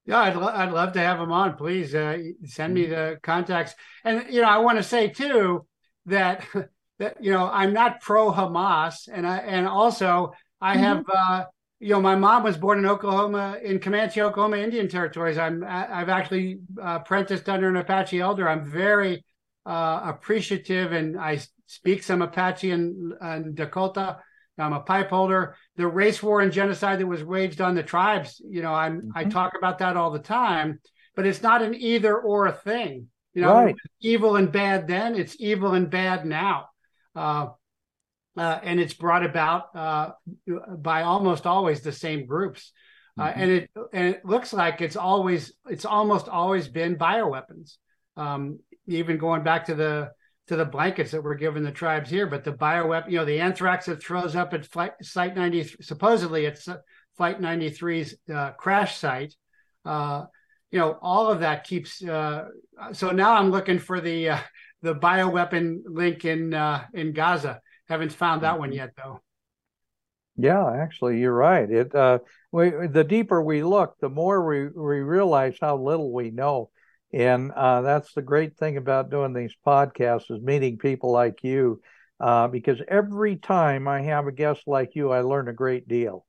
Yeah, I'd, lo- I'd love to have him on. Please uh, send me the contacts. And you know, I want to say too that that you know I'm not pro Hamas, and I and also I mm-hmm. have uh, you know my mom was born in Oklahoma in Comanche, Oklahoma Indian territories. I'm I've actually uh, apprenticed under an Apache elder. I'm very uh, appreciative, and I speak some Apache and, and Dakota. I'm a pipe holder. The race war and genocide that was waged on the tribes, you know, I'm mm-hmm. I talk about that all the time, but it's not an either or a thing. You know, right. evil and bad then, it's evil and bad now. Uh, uh, and it's brought about uh, by almost always the same groups. Uh, mm-hmm. and it and it looks like it's always it's almost always been bioweapons. Um, even going back to the to the blankets that were given the tribes here, but the bioweapon, you know, the anthrax that throws up at flight site 90, supposedly it's flight 93's uh, crash site. Uh, you know, all of that keeps. Uh, so now I'm looking for the uh, the bioweapon link in uh, in Gaza. Haven't found that one mm-hmm. yet, though. Yeah, actually, you're right. It uh, we, the deeper we look, the more we we realize how little we know and uh, that's the great thing about doing these podcasts is meeting people like you, uh, because every time I have a guest like you, I learn a great deal.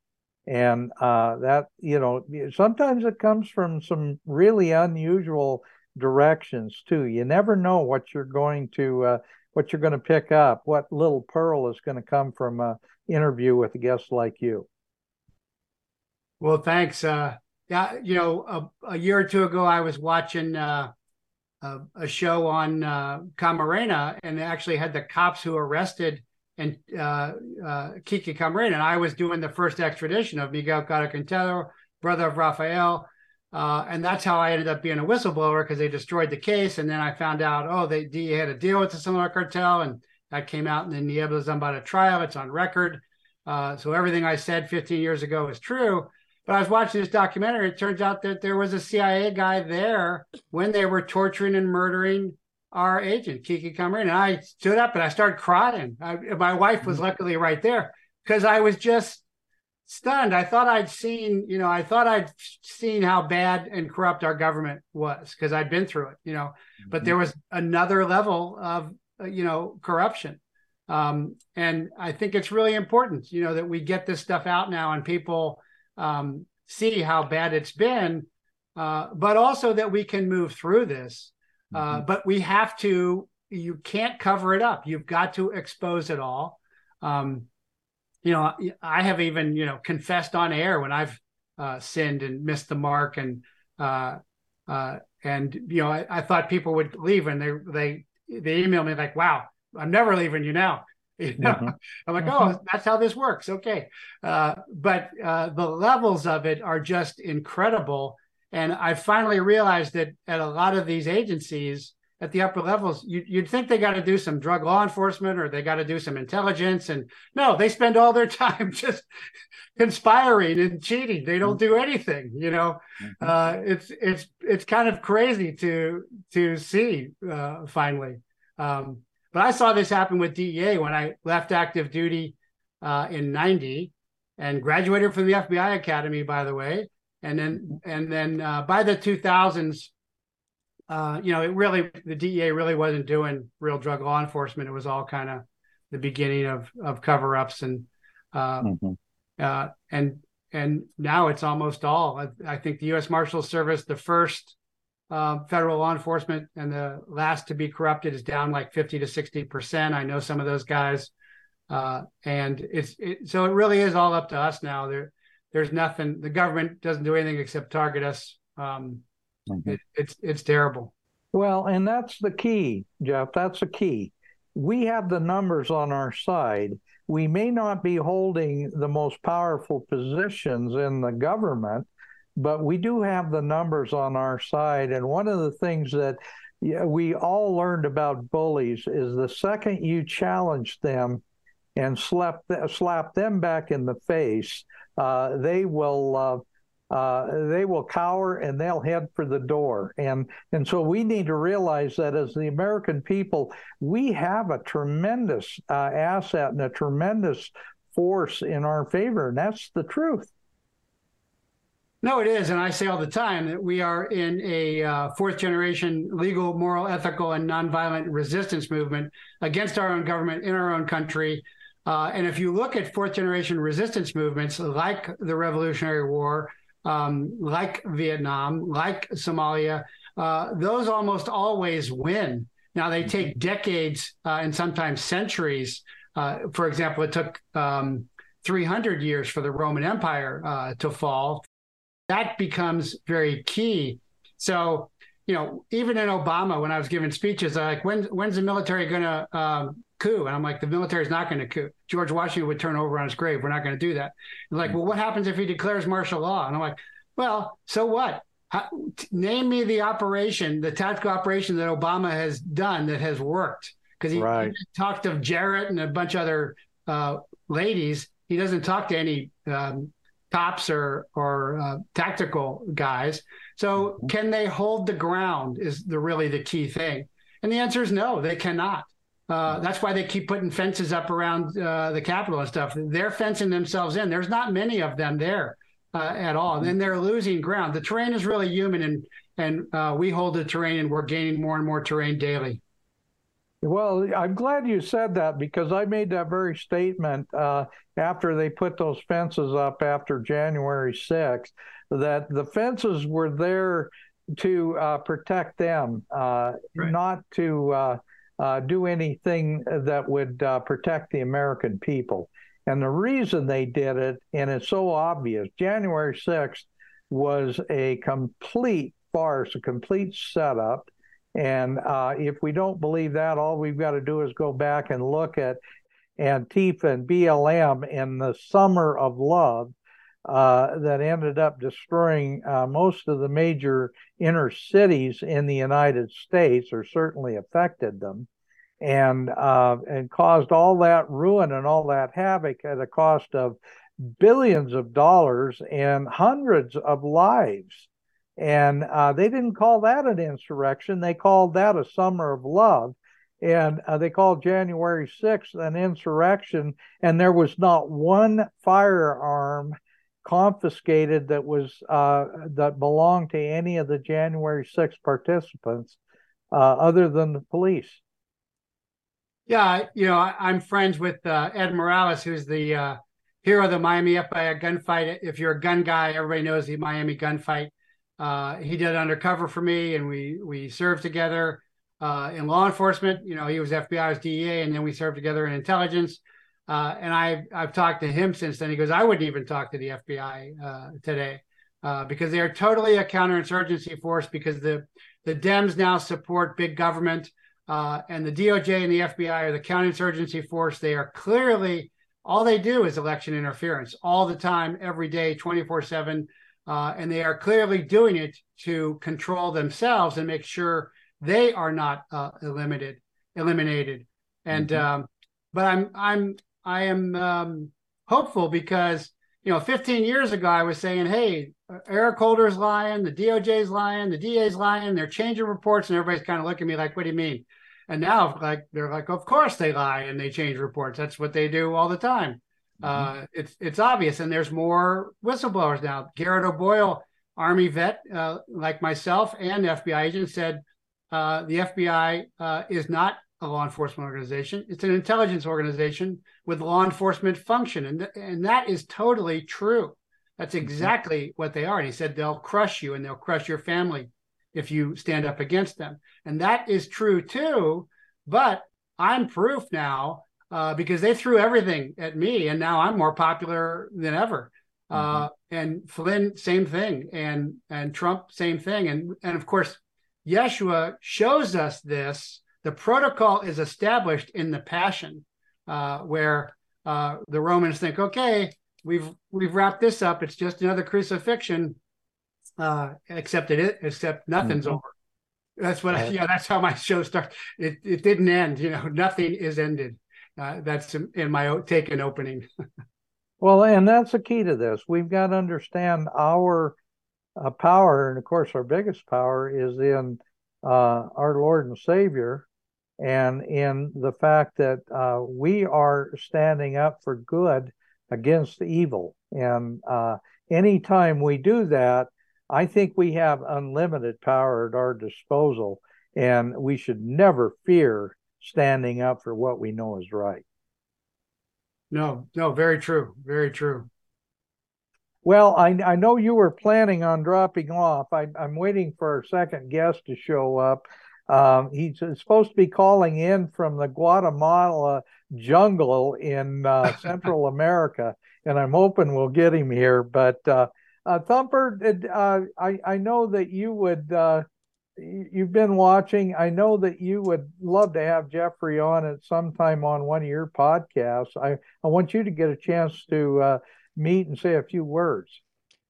And uh, that, you know, sometimes it comes from some really unusual directions too. You never know what you're going to uh, what you're going to pick up, what little pearl is going to come from a interview with a guest like you. Well, thanks. Uh, yeah, you know, a, a, year or two ago, I was watching uh, a, a, show on uh, Camarena, and they actually had the cops who arrested and uh, uh, Kiki Camarena, and I was doing the first extradition of Miguel Caro Quintero, brother of Rafael, Uh, and that's how I ended up being a whistleblower because they destroyed the case. And then I found out, oh, they had a deal with the Sinaloa cartel, and that came out in the Niebla Zambada trial. It's on record. Uh, so everything I said 15 years ago is true. But I was watching this documentary. It turns out that there was a CIA guy there when they were torturing and murdering our agent, Kiki Camarena. And I stood up and I started crying. I, my wife was mm-hmm. luckily right there because I was just stunned. I thought I'd seen, you know, I thought I'd seen how bad and corrupt our government was because I'd been through it, you know, mm-hmm. but there was another level of, uh, you know, corruption. Um, and I think it's really important, you know, that we get this stuff out now and people um, see how bad it's been, uh, but also that we can move through this. Uh, mm-hmm. but we have to, you can't cover it up. You've got to expose it all. Um, you know, I have even, you know, confessed on air when I've uh, sinned and missed the mark and, uh, uh, and, you know, I, I, thought people would leave and they, they, they email me like, wow, I'm never leaving you now. You know? mm-hmm. I'm like, oh, that's how this works. Okay. Uh, but uh, the levels of it are just incredible. And I finally realized that at a lot of these agencies, at the upper levels, you, would think they got to do some drug law enforcement or they got to do some intelligence. And no, they spend all their time just conspiring and cheating. They don't do anything. You know, mm-hmm. uh, it's it's it's kind of crazy to to see uh, finally. Um, but I saw this happen with DEA when I left active duty uh, in '90 and graduated from the FBI Academy, by the way. And then and then uh, by the 2000s uh, you know, it really the DEA really wasn't doing real drug law enforcement. It was all kind of the beginning of of cover ups and uh, mm-hmm. uh, and and now it's almost all. I, I, think the U.S. Marshal Service, the first uh, federal law enforcement, and the last to be corrupted is down like fifty to sixty percent. I know some of those guys, uh, and it's it, so it really is all up to us now. There, there's nothing. The government doesn't do anything except target us. Um, Mm-hmm. It, it's it's terrible. Well, and that's the key, Jeff. That's the key. We have the numbers on our side. We may not be holding the most powerful positions in the government, but we do have the numbers on our side. And one of the things that we all learned about bullies is the second you challenge them and slap slap them back in the face, uh, they will uh, uh, they will cower and they'll head for the door. And and so we need to realize that as the American people, we have a tremendous uh, asset and a tremendous force in our favor, and that's the truth. No, it is, and I say all the time that we are in a uh, fourth generation legal, moral, ethical, and nonviolent resistance movement against our own government in our own country. Uh, and if you look at fourth generation resistance movements like the Revolutionary War, um, like Vietnam, like Somalia, uh, those almost always win. Now they take mm-hmm. decades uh, and sometimes centuries. Uh, for example, it took um, 300 years for the Roman Empire uh, to fall. That becomes very key. So, you know, even in Obama, when I was giving speeches, I like, when, when's the military going to um, coup. And I'm like, the military is not going to coup. George Washington would turn over on his grave. We're not going to do that. And like, well, what happens if he declares martial law? And I'm like, well, so what? How, t- name me the operation, the tactical operation that Obama has done that has worked. Because he, right. he, talked of Jarrett and a bunch of other uh, ladies. He doesn't talk to any um, cops or or uh, tactical guys. So mm-hmm. can they hold the ground? Is the really the key thing? And the answer is no, they cannot. Uh, that's why they keep putting fences up around uh, the Capitol and stuff. They're fencing themselves in. There's not many of them there uh, at all, and they're losing ground. The terrain is really human, and and uh, we hold the terrain, and we're gaining more and more terrain daily. Well, I'm glad you said that because I made that very statement uh, after they put those fences up after January 6th, that the fences were there to uh, protect them, uh, right. not to uh, uh, do anything that would uh, protect the American people. And the reason they did it, and it's so obvious, January 6th was a complete farce, a complete setup. And uh, if we don't believe that, all we've got to do is go back and look at Antifa and BLM in the summer of love. uh, that ended up destroying uh, most of the major inner cities in the United States, or certainly affected them, and uh, and caused all that ruin and all that havoc at a cost of billions of dollars and hundreds of lives. And uh, they didn't call that an insurrection; they called that a summer of love and uh, they called January 6th an insurrection, and there was not one firearm confiscated that was uh, that belonged to any of the January 6th participants, uh, other than the police. Yeah, you know, I, am friends with uh, Ed Mireles, who's the uh, hero of the Miami FBI gunfight. If you're a gun guy, everybody knows the Miami gunfight. Uh, he did undercover for me, and we we served together uh, in law enforcement. You know, he was FBI, I was DEA, and then we served together in intelligence. Uh, and I've I've talked to him since then. He goes, I wouldn't even talk to the FBI uh, today uh, because they are totally a counterinsurgency force. Because the the Dems now support big government, uh, and the DOJ and the FBI are the counterinsurgency force. They are clearly all they do is election interference all the time, every day, twenty four seven. Uh, and they are clearly doing it to control themselves and make sure they are not uh, eliminated eliminated. And mm-hmm. um, but i'm i'm i am um, hopeful because you know 15 years ago i was saying hey eric holder's lying the doj's lying the da's lying they're changing reports and everybody's kind of looking at me like what do you mean? And now like they're like of course they lie and they change reports. That's what they do all the time mm-hmm. uh, it's it's obvious and there's more whistleblowers now garrett o'boyle army vet uh, like myself and fbi agent said uh, the FBI uh, is not a law enforcement organization. It's an intelligence organization with law enforcement function. And, th- and that is totally true. That's mm-hmm. exactly mm-hmm. what they are. And he said they'll crush you and they'll crush your family if you stand up against them. And that is true too. But I'm proof now uh, because they threw everything at me. And now I'm more popular than ever. Mm-hmm. Uh, and Flynn, same thing. And, and Trump, same thing. And, and of course, Yeshua shows us this. The protocol is established in the Passion, uh, where uh, the Romans think, okay, we've we've wrapped this up. It's just another crucifixion, uh, except it except nothing's mm-hmm. over. That's what. I, yeah, that's how my show starts. It it didn't end. You know, nothing is ended. Uh, that's in my take and opening. well, and that's the key to this. We've got to understand our uh, power, and of course, our biggest power is in uh, our Lord and Savior, and in the fact that uh, we are standing up for good against evil. And uh, anytime we do that, I think we have unlimited power at our disposal, and we should never fear standing up for what we know is right. No, no, very true, very true. Well, I, I know you were planning on dropping off. I, am waiting for our second guest to show up. Um, he's supposed to be calling in from the Guatemala jungle in uh, Central America, and I'm hoping we'll get him here. But uh, uh, Thumper, uh, I, I know that you would. You've been watching. I know that you would love to have Jeffrey on at some time on one of your podcasts. I, I want you to get a chance to uh, meet and say a few words.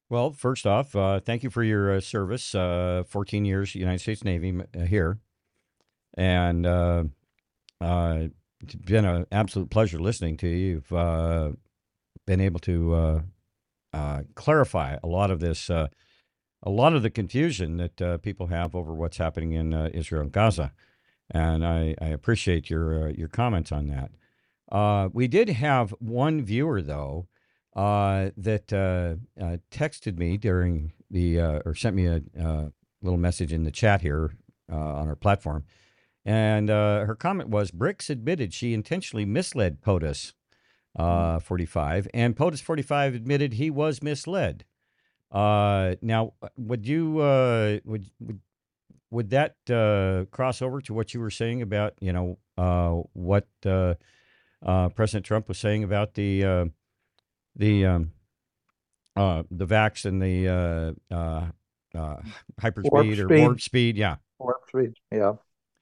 Well, first off, uh, thank you for your uh, service. Uh, 14 years, United States Navy uh, here. And uh, it's been an absolute pleasure listening to you. You've been able to clarify a lot of this, a lot of the confusion that people have over what's happening in Israel and Gaza. And I, I appreciate your, your comments on that. we did have one viewer, though, uh, that uh, uh, texted me during the uh, or sent me a uh, little message in the chat here uh, on our platform, and her comment was: Birx admitted she intentionally misled POTUS mm-hmm. 45, and POTUS 45 admitted he was misled. Now, would you would would would that cross over to what you were saying about you know what President Trump was saying about the the um, uh, the Vax and the uh, uh, uh, hyperspeed warp or speed. warp speed. Yeah, warp speed. Yeah.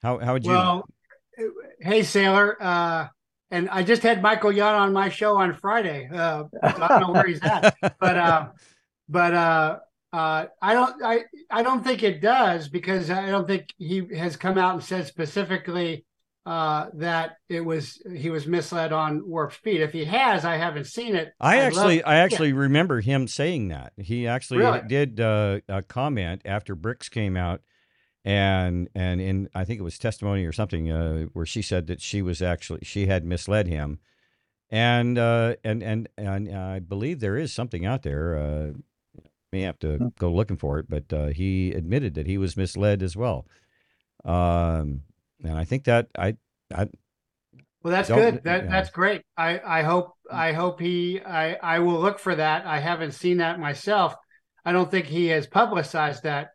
How how would you? Well, hey Sailor, uh, and I just had Michael Yon on my show on Friday. Uh, so I don't know where he's at, but uh, but uh, uh, I don't I I don't think it does because I don't think he has come out and said specifically uh, that it was he was misled on warp speed. If he has, I haven't seen it. I I'd actually, love- I actually remember him saying that. He actually Really? did uh, a comment after Birx came out, and and in I think it was testimony or something uh, where she said that she was actually she had misled him, and uh, and and and I believe there is something out there. Uh, may have to Hmm. go looking for it, but uh, he admitted that he was misled as well. Um, and I think that I I Well, that's good. That yeah. that's great. I I hope I hope he I I will look for that. I haven't seen that myself. I don't think he has publicized that.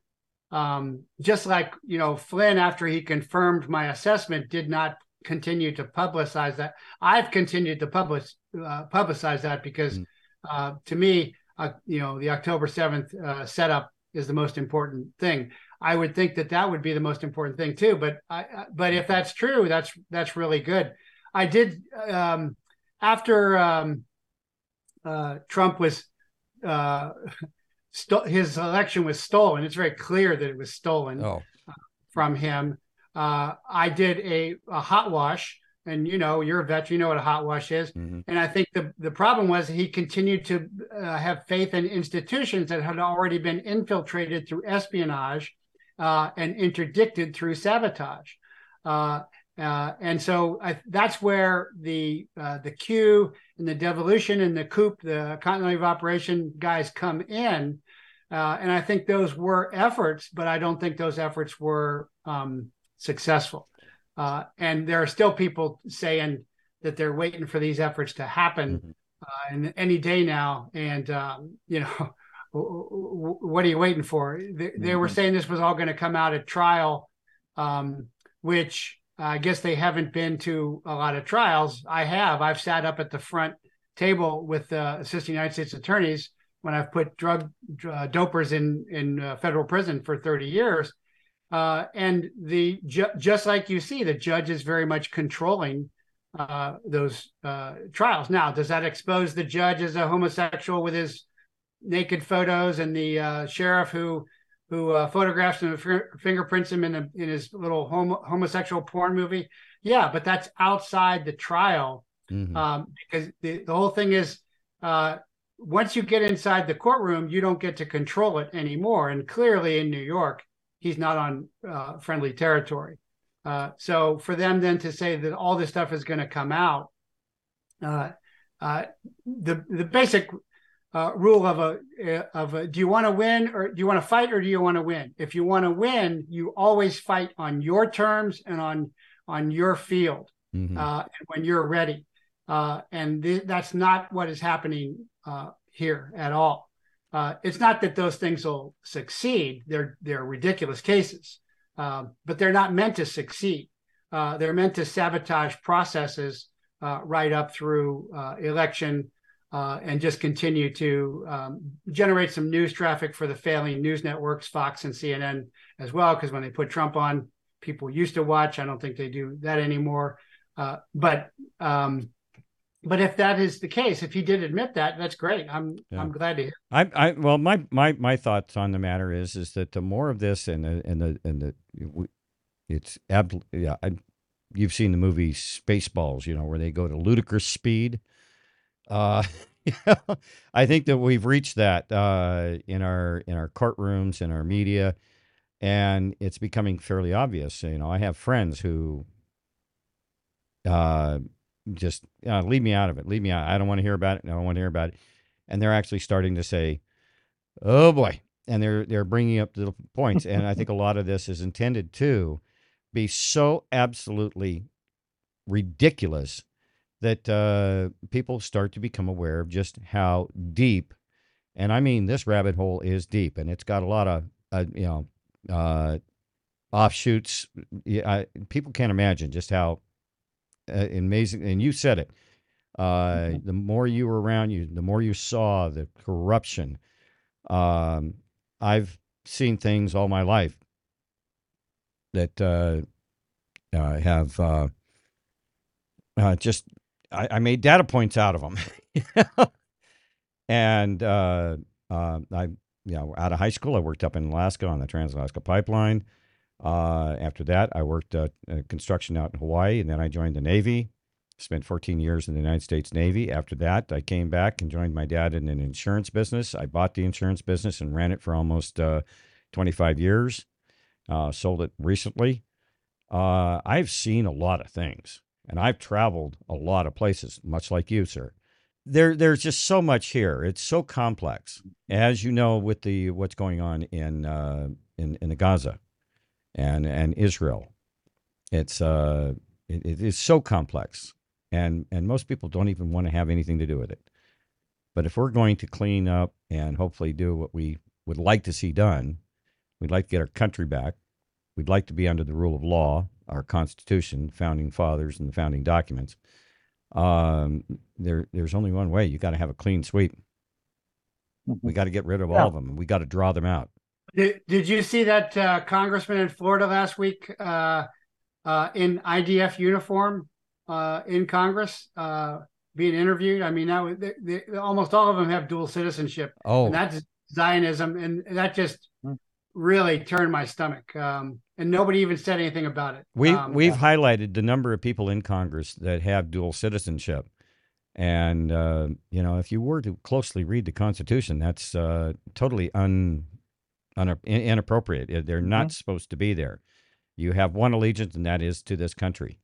Um, just like you know, Flynn after he confirmed my assessment did not continue to publicize that. I've continued to publish uh, publicize that because Mm. uh, to me, uh, you know, the October seventh uh, setup is the most important thing. I would think that that would be the most important thing too. But I, I- but if that's true, that's that's really good. I did um, after um, uh, Trump was uh, sto- his election was stolen. It's very clear that it was stolen oh from him. Uh, I did a, a hot wash, and you know you're a vet, you know what a hot wash is. mhm. And I think the the problem was he continued to uh, have faith in institutions that had already been infiltrated through espionage uh, and interdicted through sabotage. Uh, uh, and so I, that's where the uh, the Q and the devolution and the coup, the continuity of operation guys come in. Uh, and I think those were efforts, but I don't think those efforts were um, successful. Uh, and there are still people saying that they're waiting for these efforts to happen Mhm. uh, and any day now. And um, you know, what are you waiting for? They, they were Mhm. saying this was all going to come out at trial, um, which I guess they haven't been to a lot of trials. I have. I've sat up at the front table with uh, assistant United States attorneys when I've put drug uh, dopers in in uh, federal prison for 30 years. Uh, and the ju- just like you see, the judge is very much controlling uh, those uh, trials. Now, does that expose the judge as a homosexual with his naked photos and the uh, sheriff who who uh, photographs him and finger- fingerprints him in, a, in his little homo- homosexual porn movie? Yeah, but that's outside the trial Mhm. um, because the, the whole thing is uh, once you get inside the courtroom, you don't get to control it anymore. And clearly in New York, he's not on uh, friendly territory. Uh, so for them then to say that all this stuff is going to come out, uh, uh, the the basic uh, rule of a of a, do you want to win or do you want to fight or do you want to win? If you want to win, you always fight on your terms and on on your field Mhm. uh, when you're ready. Uh, and th- that's not what is happening uh, here at all. Uh, it's not that those things will succeed; they're they're ridiculous cases, um, but they're not meant to succeed. Uh, they're meant to sabotage processes uh, right up through uh, election uh, and just continue to um, generate some news traffic for the failing news networks, Fox and CNN as well. Because when they put Trump on, people used to watch. I don't think they do that anymore. Uh, but um, but if that is the case, if he did admit that, that's great. I'm Yeah. I'm glad to hear. I, I, well, my, my, my thoughts on the matter is, is that the more of this and the, and the, and the, it's ab, yeah, I, you've seen the movie Spaceballs, you know, where they go to ludicrous speed. Uh, I think that we've reached that uh, in our in our courtrooms in our media, and it's becoming fairly obvious. You know, I have friends who uh, just uh, leave me out of it. Leave me out. I don't want to hear about it. I don't want to hear about it. And they're actually starting to say, "Oh boy," and they're they're bringing up the points. and I think a lot of this is intended to be so absolutely ridiculous that uh, people start to become aware of just how deep, and I mean this rabbit hole is deep, and it's got a lot of uh, you know uh, offshoots. I, people can't imagine just how amazing. And you said it. Uh, The more you were around, you the more you saw the corruption. Um, I've seen things all my life that uh, uh, have uh, uh, just I, I made data points out of them. and uh, uh, I, you know, out of high school, I worked up in Alaska on the Trans Alaska Pipeline. Uh, after that, I worked uh, construction out in Hawaii, and then I joined the Navy. Spent 14 years in the United States Navy. After that, I came back and joined my dad in an insurance business. I bought the insurance business and ran it for almost uh, 25 years. Uh, sold it recently. Uh, I've seen a lot of things, and I've traveled a lot of places, much like you, sir. There, there's just so much here. It's so complex, as you know, with the what's going on in uh, in in the Gaza and and Israel. It's uh, it, it is so complex, and and most people don't even want to have anything to do with it. But if we're going to clean up and hopefully do what we would like to see done, we'd like to get our country back. We'd like to be under the rule of law, our Constitution, founding fathers, and the founding documents. Um, there, there's only one way. You got to have a clean sweep. We got to get rid of Yeah. all of them. We got to draw them out. Did, did you see that uh, congressman in Florida last week uh, uh, in IDF uniform uh, in Congress uh, being interviewed? I mean, that was, they, they, almost all of them have dual citizenship, Oh, and that's Zionism, and that just Hmm. really turned my stomach. Um, and nobody even said anything about it. We Um, we've highlighted the number of people in Congress that have dual citizenship, and uh, you know, if you were to closely read the Constitution, that's uh, totally un, un inappropriate. They're not supposed to be there. You have one allegiance, and that is to this country.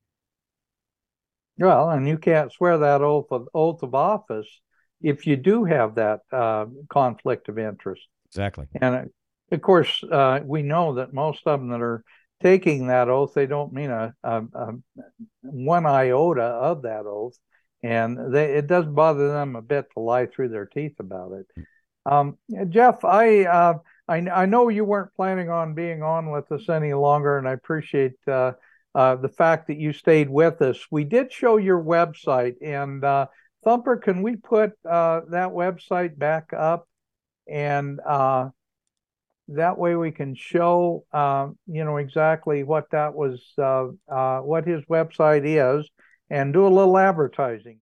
Well, and you can't swear that oath of oath of office if you do have that uh, conflict of interest. Exactly. And uh, of course, uh, we know that most of them that are taking that oath, they don't mean a, a, a one iota of that oath, and they it does bother them a bit to lie through their teeth about it. Um, Jeff, I, uh, I I know you weren't planning on being on with us any longer, and I appreciate uh, uh, the fact that you stayed with us. We did show your website, and uh, Thumper, can we put uh, that website back up? And uh, that way we can show, uh, you know, exactly what that was, what his website is, and do a little advertising.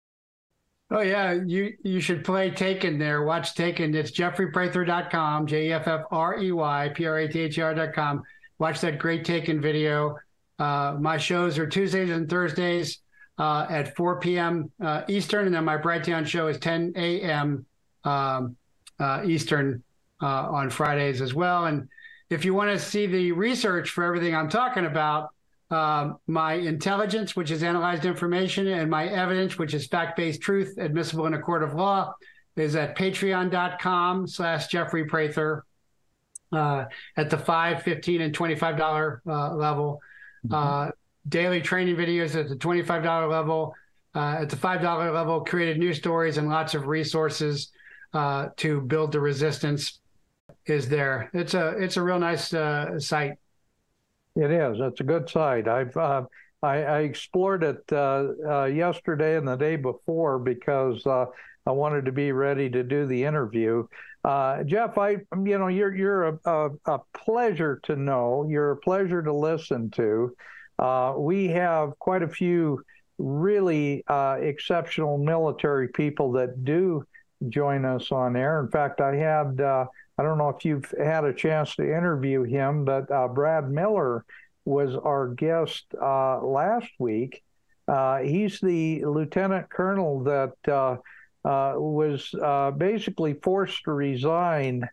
Oh yeah, you you should play Taken there. Watch Taken. It's jeffreyprather.com, J E F F R E Y P R A T H E R.com. Watch that great Taken video. Uh, my shows are Tuesdays and Thursdays uh, at 4 p.m. Uh, Eastern, and then my Brighteon show is 10 a.m. Um, uh, Eastern uh, on Fridays as well. And if you want to see the research for everything I'm talking about, um, my intelligence, which is analyzed information, and my evidence, which is fact-based truth admissible in a court of law, is at patreon.com slash Jeffrey Prather uh, at the 5 15 and $25 uh, level. Uh, daily training videos at the $25 level. Uh, at the $5 level, created news stories and lots of resources uh, to build the resistance is there. It's a it's a real nice uh, site. It is. It's a good site. I've uh, I, I explored it uh, uh, yesterday and the day before because uh, I wanted to be ready to do the interview. Uh, Jeff, I you know you're you're a, a, a pleasure to know. You're a pleasure to listen to. Uh, we have quite a few really exceptional military people that do join us on air. In fact, I had. I don't know if you've had a chance to interview him, but uh, Brad Miller was our guest uh, last week. Uh, he's the lieutenant colonel that uh, uh, was uh, basically forced to resign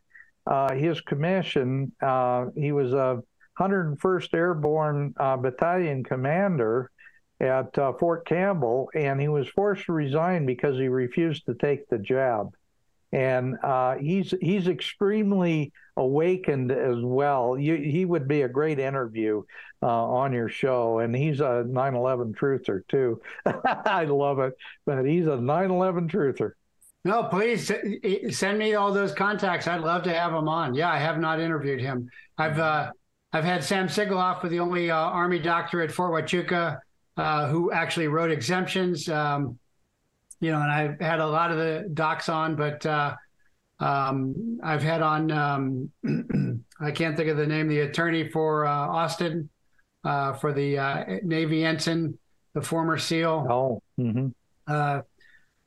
his commission. he was a 101st Airborne Battalion commander at Fort Campbell, and he was forced to resign because he refused to take the jab and uh, he's he's extremely awakened as well. You, he would be a great interview uh, on your show, and he's a 9/11 truther too. I love it, but he's a 9/11 truther. No, please send me all those contacts. I'd love to have him on. Yeah, I have not interviewed him. I've uh, I've had Sam Sigoloff with the only uh, Army doctor at Fort Huachuca uh, who actually wrote exemptions. Um, you know, and I've had a lot of the docs on, but uh, um, I've had on, um, I can't think of the name, the attorney for uh, Austin, uh, for the uh, Navy ensign, the former SEAL. Oh, mm-hmm. Uh,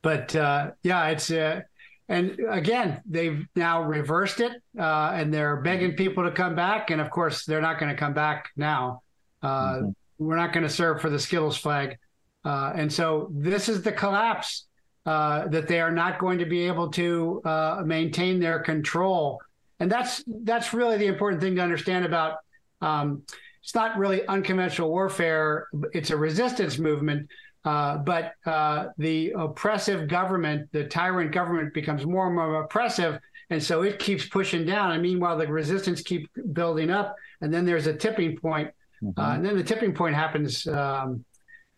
but uh, yeah, it's uh, and again they've now reversed it, uh, and they're begging people to come back, and of course they're not going to come back now. Uh, mm-hmm. We're not going to serve for the Skittles flag, uh, and so this is the collapse that they are not going to be able to maintain their control, and that's that's really the important thing to understand about. Um, it's not really unconventional warfare; it's a resistance movement uh, but uh, the oppressive government, the tyrant government, becomes more and more oppressive, and so it keeps pushing down. And meanwhile, the resistance keeps building up, and then there's a tipping point, mm-hmm. uh, and then the tipping point happens um,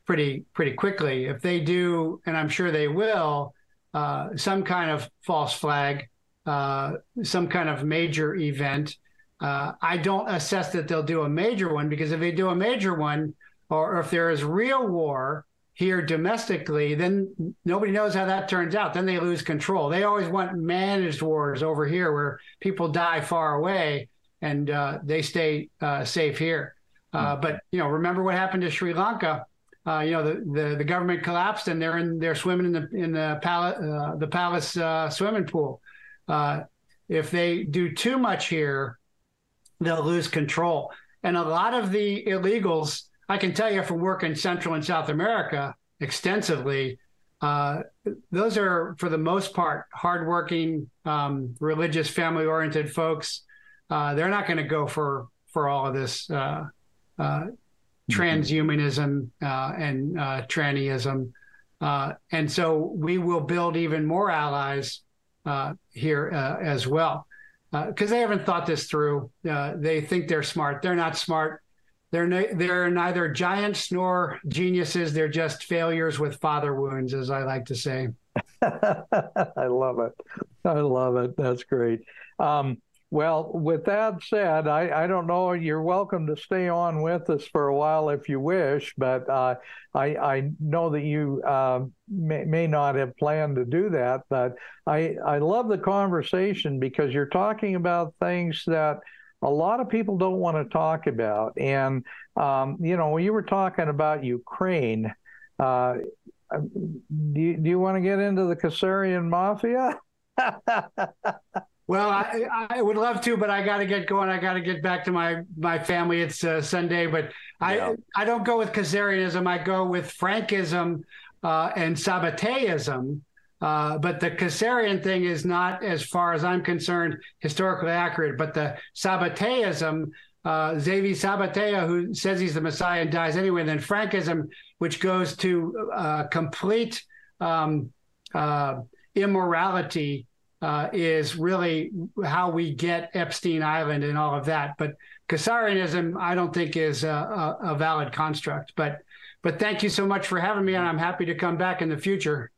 pretty pretty quickly. If they do, and I'm sure they will, uh, some kind of false flag, uh, some kind of major event. I don't assess that they'll do a major one because if they do a major one, or if there is real war, here domestically, then nobody knows how that turns out. Then they lose control. They always want managed wars over here where people die far away and uh, they stay uh, safe here. Uh, hmm. but you know, remember what happened to Sri Lanka? Uh, you know, the, the, the government collapsed and they're in they're swimming in the in the palace uh, the palace uh, swimming pool. if they do too much here, they'll lose control. And a lot of the illegals I can tell you from working Central and South America extensively, uh, those are for the most part hardworking, um, religious, family-oriented folks. Uh, they're not going to go for for all of this uh, uh. Transhumanism uh, and uh, trannyism, and so we will build even more allies here as well because they haven't thought this through. they think they're smart. They're not smart they're they're neither giants nor geniuses. They're just failures with father wounds, as I like to say. I love it. I love it. That's great. Um, well, with that said, I, I don't know. You're welcome to stay on with us for a while if you wish, but uh, I, I know that you uh, may, may not have planned to do that. But I, I love the conversation because you're talking about things that a lot of people don't want to talk about. And, um, you know, when you were talking about Ukraine, uh, do, you, do you want to get into the Khazarian mafia? well, I, I would love to, but I got to get going. I got to get back to my, my family. It's uh, Sunday, but yeah. I, I don't go with Khazarianism. I go with Frankism uh, and Sabbateism. Uh, but the Khazarian thing is not, as far as I'm concerned, historically accurate. But the Sabbateism, uh, Zevi Sabbatai, who says he's the Messiah and dies anyway, and then Frankism, which goes to uh, complete um, uh, immorality, uh, is really how we get Epstein Island and all of that. But Khazarianism, I don't think is a, a, a valid construct. But but thank you so much for having me, and I'm happy to come back in the future.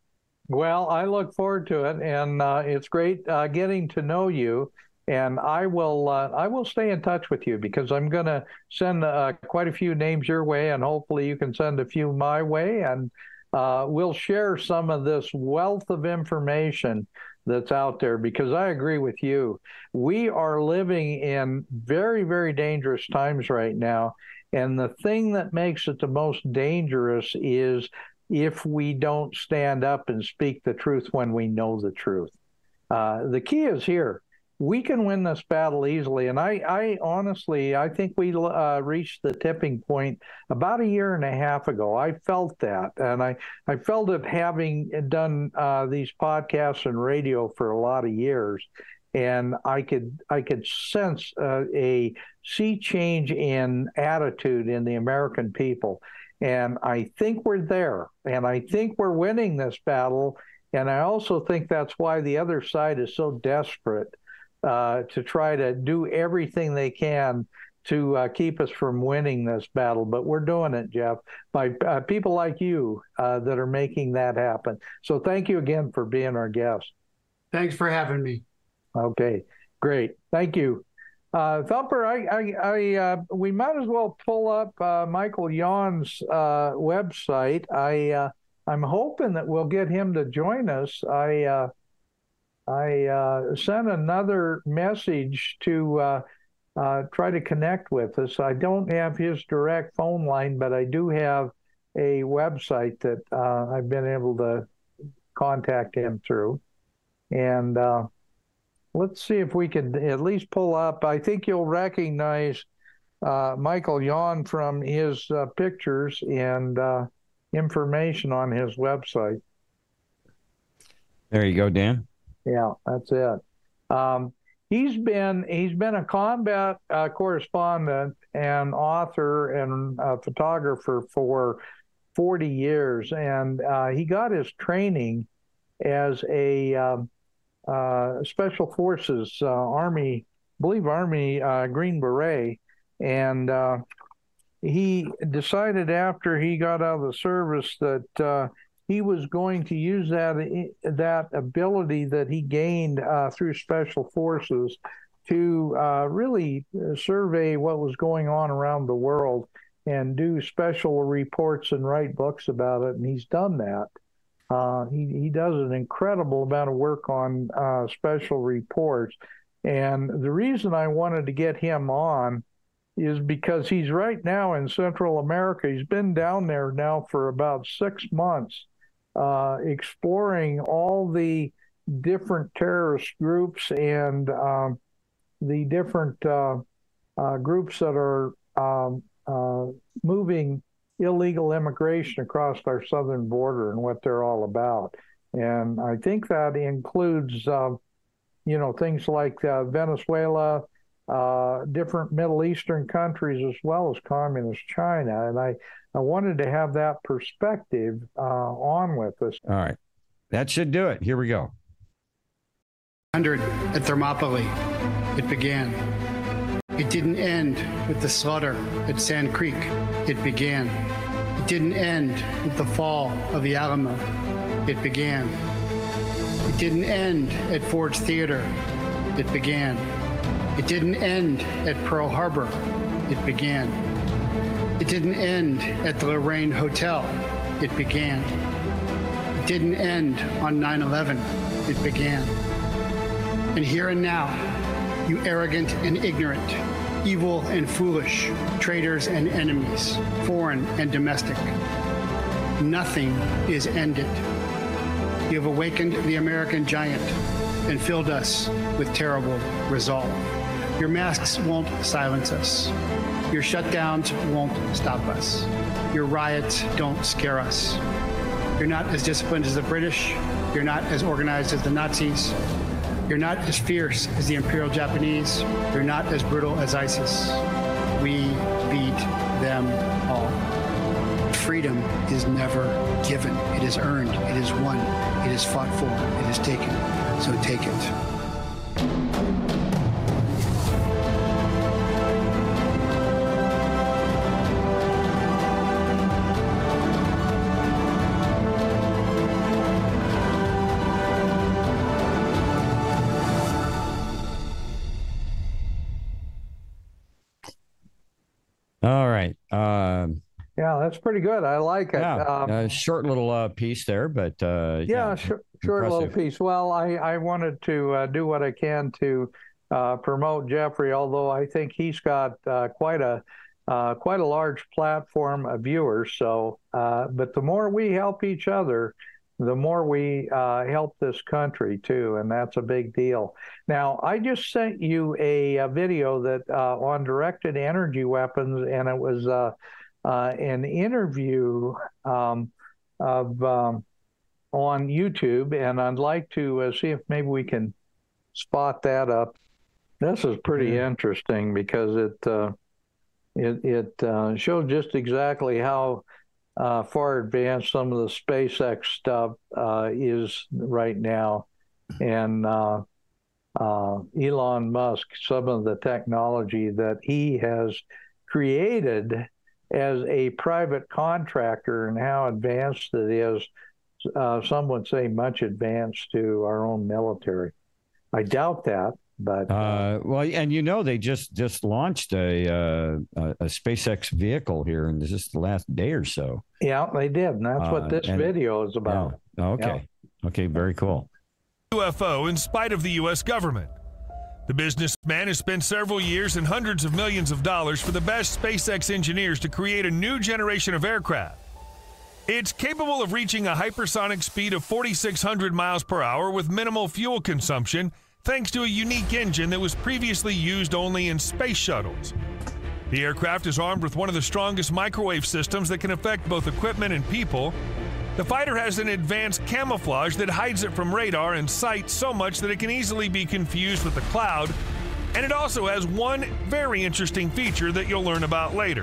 Well, I look forward to it, and uh, it's great uh, getting to know you. And I will uh, I will stay in touch with you because I'm going to send uh, quite a few names your way, and hopefully you can send a few my way, and uh, we'll share some of this wealth of information that's out there because I agree with you. We are living in very very dangerous times right now. And the thing that makes it the most dangerous is if we don't stand up and speak the truth when we know the truth. Uh, the key is here. We can win this battle easily, and I, I honestly, I think we uh, reached the tipping point about a year and a half ago. I felt that, and I, I felt it having done uh, these podcasts and radio for a lot of years, and I could, I could sense uh, a sea change in attitude in the American people and I think we're there. And I think we're winning this battle. And I also think that's why the other side is so desperate uh, to try to do everything they can to uh, keep us from winning this battle. But we're doing it, Jeff, by uh, people like you uh, that are making that happen. So thank you again for being our guest. Thanks for having me. Okay, great. Thank you. Uh, Thumper, I, I, I uh, we might as well pull up uh, Michael Yon's uh, website. I, uh, I'm hoping that we'll get him to join us. I, uh, I sent another message to try to connect with us. I don't have his direct phone line, but I do have a website that uh, I've been able to contact him through. And uh, let's see if we can at least pull up. I think you'll recognize uh, Michael Yon from his uh, pictures and uh, information on his website. There you go, Dan. Yeah, that's it. Um, he's been he's been a combat uh, correspondent and author and uh, photographer for 40 years, and uh, he got his training as a um, uh, special forces uh, army, believe Army uh, Green Beret, and he decided after he got out of the service that he was going to use that that ability that he gained uh, through special forces to uh, really survey what was going on around the world and do special reports and write books about it. And he's done that. Uh, he he does an incredible amount of work on uh, special reports. And the reason I wanted to get him on is because he's right now in Central America. He's been down there now for about six months uh, exploring all the different terrorist groups and um, the different uh, uh, groups that are um, uh, moving illegal immigration across our southern border and what they're all about. And I think that includes, um, you know, things like Venezuela, uh, different Middle Eastern countries, as well as communist China. And I, I wanted to have that perspective uh, on with us. All right. That should do it. Here we go. 100 at Thermopylae, it began. It didn't end with the slaughter at Sand Creek. It began. It didn't end with the fall of the Alamo. It began. It didn't end at Ford's Theater. It began. It didn't end at Pearl Harbor. It began. It didn't end at the Lorraine Hotel. It began. It didn't end on 9 11. It began. And here and now, you arrogant and ignorant, evil and foolish, traitors and enemies, foreign and domestic, nothing is ended. You have awakened the American giant and filled us with terrible resolve. Your masks won't silence us. Your shutdowns won't stop us. Your riots don't scare us. You're not as disciplined as the British. You're not as organized as the Nazis. You're not as fierce as the Imperial Japanese. You're not as brutal as ISIS. We beat them all. Freedom is never given. It is earned. It is won. It is fought for. It is taken. So take it. That's pretty good. I like it. Yeah, um, uh, short little uh, piece there, but uh, yeah, yeah sh- short little piece. Well, I I wanted to uh, do what I can to uh, promote Jeffrey, although I think he's got uh, quite a quite a large platform of viewers. So, but the more we help each other, the more we uh, help this country too, and that's a big deal. Now, I just sent you a, a video that uh, on directed energy weapons, and it was uh, uh, an interview um, of um, on YouTube, and I'd like to uh, see if maybe we can spot that up. This is pretty yeah. interesting because it uh, it, it uh, showed just exactly how uh, far advanced some of the SpaceX stuff uh, is right now, and Elon Musk, some of the technology that he has created as a private contractor and how advanced it is. Uh, some would say much advanced to our own military. I doubt that, but uh, well, and you know they just just launched a uh, a SpaceX vehicle here in just the last day or so. Yeah, they did, and that's what uh, this and, video is about. Yeah. Okay, yeah. okay, very cool. UFO in spite of the U.S. government. The businessman has spent several years and hundreds of millions of dollars for the best SpaceX engineers to create a new generation of aircraft. It's capable of reaching a hypersonic speed of 4,600 miles per hour with minimal fuel consumption, thanks to a unique engine that was previously used only in space shuttles. The aircraft is armed with one of the strongest microwave systems that can affect both equipment and people. The fighter has an advanced camouflage that hides it from radar and sight so much that it can easily be confused with the cloud, and it also has one very interesting feature that you'll learn about later.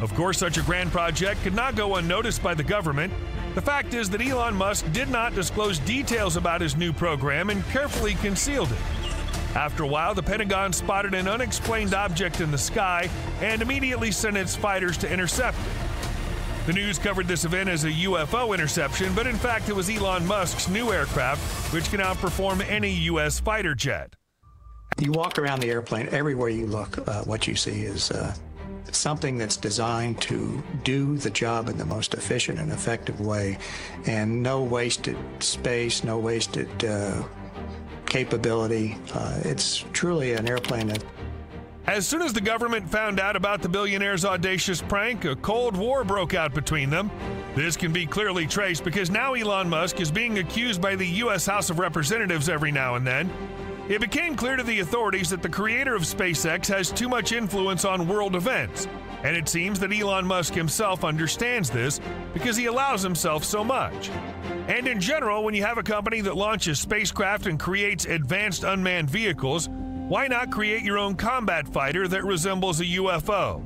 Of course, such a grand project could not go unnoticed by the government. The fact is that Elon Musk did not disclose details about his new program and carefully concealed it. After a while, the Pentagon spotted an unexplained object in the sky and immediately sent its fighters to intercept it. The news covered this event as a UFO interception, but in fact, it was Elon Musk's new aircraft, which can outperform any U.S. fighter jet. You walk around the airplane, everywhere you look, uh, what you see is uh, something that's designed to do the job in the most efficient and effective way, and no wasted space, no wasted uh, capability. Uh, it's truly an airplane that As soon as the government found out about the billionaire's audacious prank, a Cold War broke out between them. This can be clearly traced because now Elon Musk is being accused by the U.S. House of Representatives every now and then. It became clear to the authorities that the creator of SpaceX has too much influence on world events, and it seems that Elon Musk himself understands this because he allows himself so much. And in general, when you have a company that launches spacecraft and creates advanced unmanned vehicles, why not create your own combat fighter that resembles a UFO?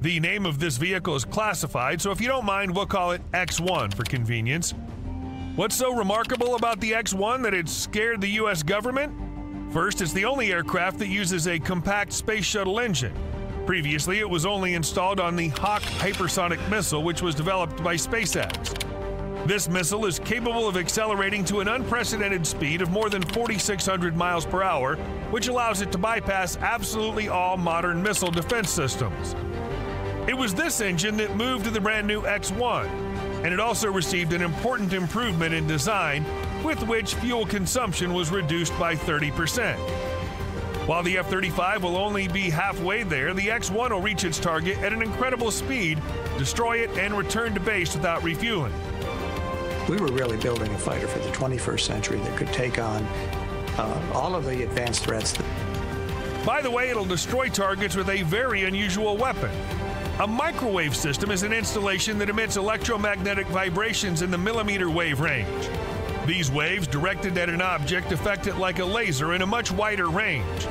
The name of this vehicle is classified, so if you don't mind, we'll call it X1 for convenience. What's so remarkable about the X 1 that it scared the U.S. government? First, it's the only aircraft that uses a compact space shuttle engine. Previously, it was only installed on the Hawk hypersonic missile, which was developed by SpaceX. This missile is capable of accelerating to an unprecedented speed of more than 4,600 miles per hour, which allows it to bypass absolutely all modern missile defense systems. It was this engine that moved to the brand new X 1 and it also received an important improvement in design, with which fuel consumption was reduced by 30%. While the F 35 will only be halfway there, the X 1 will reach its target at an incredible speed, destroy it, and return to base without refueling. We were really building a fighter for the 21st century that could take on uh, all of the advanced threats that By the way, it'll destroy targets with a very unusual weapon. A microwave system is an installation that emits electromagnetic vibrations in the millimeter wave range. These waves, directed at an object, affect it like a laser in a much wider range.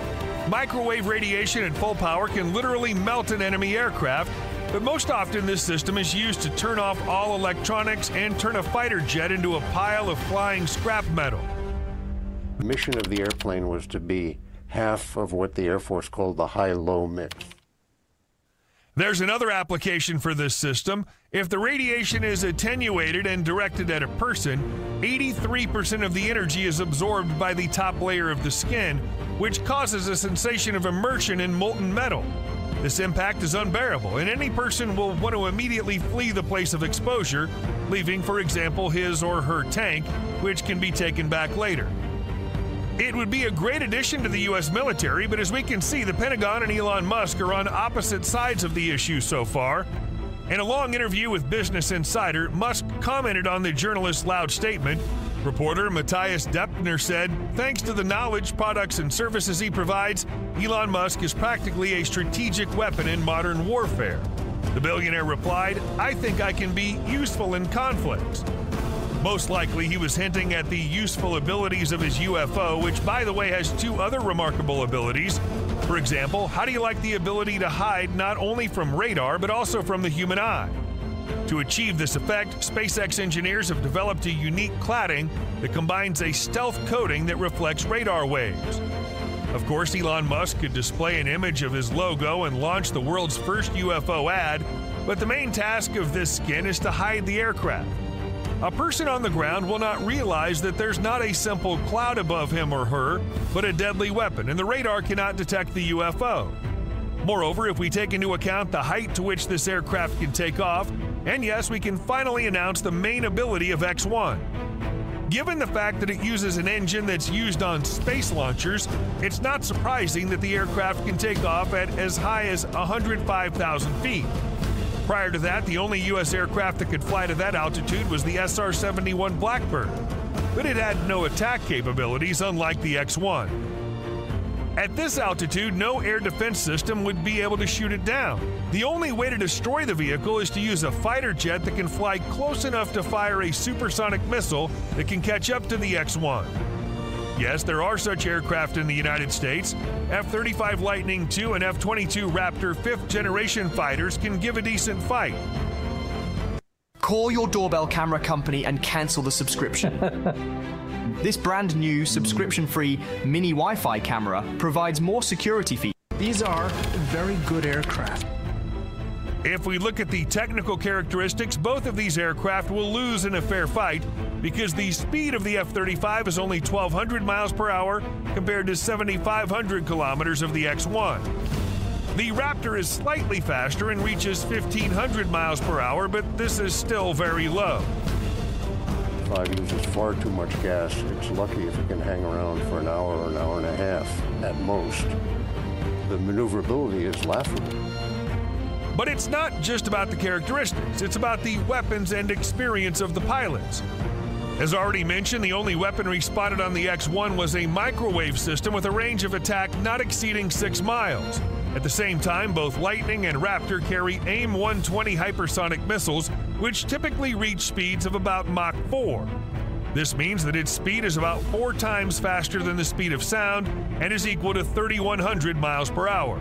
Microwave radiation at full power can literally melt an enemy aircraft, but most often this system is used to turn off all electronics and turn a fighter jet into a pile of flying scrap metal. The mission of the airplane was to be half of what the Air Force called the high low mix. There's another application for this system. If the radiation is attenuated and directed at a person, 83% of the energy is absorbed by the top layer of the skin, which causes a sensation of immersion in molten metal. This impact is unbearable, and any person will want to immediately flee the place of exposure, leaving, for example, his or her tank, which can be taken back later. It would be a great addition to the U.S. military, but as we can see, the Pentagon and Elon Musk are on opposite sides of the issue so far. In a long interview with Business Insider, Musk commented on the journalist's loud statement. Reporter Matthias Döpfner said, Thanks to the knowledge, products, and services he provides, Elon Musk is practically a strategic weapon in modern warfare. The billionaire replied, I think I can be useful in conflicts. Most likely, he was hinting at the useful abilities of his UFO, which, by the way, has two other remarkable abilities. For example, how do you like the ability to hide not only from radar, but also from the human eye? To achieve this effect, SpaceX engineers have developed a unique cladding that combines a stealth coating that reflects radar waves. Of course, Elon Musk could display an image of his logo and launch the world's first UFO ad, but the main task of this skin is to hide the aircraft. A person on the ground will not realize that there's not a simple cloud above him or her, but a deadly weapon, and the radar cannot detect the UFO. Moreover, if we take into account the height to which this aircraft can take off, and yes, we can finally announce the main ability of X 1. Given the fact that it uses an engine that's used on space launchers, it's not surprising that the aircraft can take off at as high as 105,000 feet. Prior to that, the only U.S. aircraft that could fly to that altitude was the SR 71 Blackbird, but it had no attack capabilities, unlike the X 1. At this altitude, no air defense system would be able to shoot it down. The only way to destroy the vehicle is to use a fighter jet that can fly close enough to fire a supersonic missile that can catch up to the X 1. Yes, there are such aircraft in the United States. F 35 Lightning II and F 22 Raptor fifth generation fighters can give a decent fight. Call your doorbell camera company and cancel the subscription. this brand new subscription free mini Wi Fi camera provides more security features. These are very good aircraft. If we look at the technical characteristics, both of these aircraft will lose in a fair fight because the speed of the F 35 is only 1,200 miles per hour compared to 7,500 kilometers of the X 1. The Raptor is slightly faster and reaches 1,500 miles per hour, but this is still very low. 5 uses far too much gas. It's lucky if it can hang around for an hour or an hour and a half at most. The maneuverability is laughable. But it's not just about the characteristics, it's about the weapons and experience of the pilots. As already mentioned, the only weaponry spotted on the X 1 was a microwave system with a range of attack not exceeding 6 miles. At the same time, both Lightning and Raptor carry AIM 120 hypersonic missiles, which typically reach speeds of about Mach 4. This means that its speed is about four times faster than the speed of sound and is equal to 3,100 miles per hour.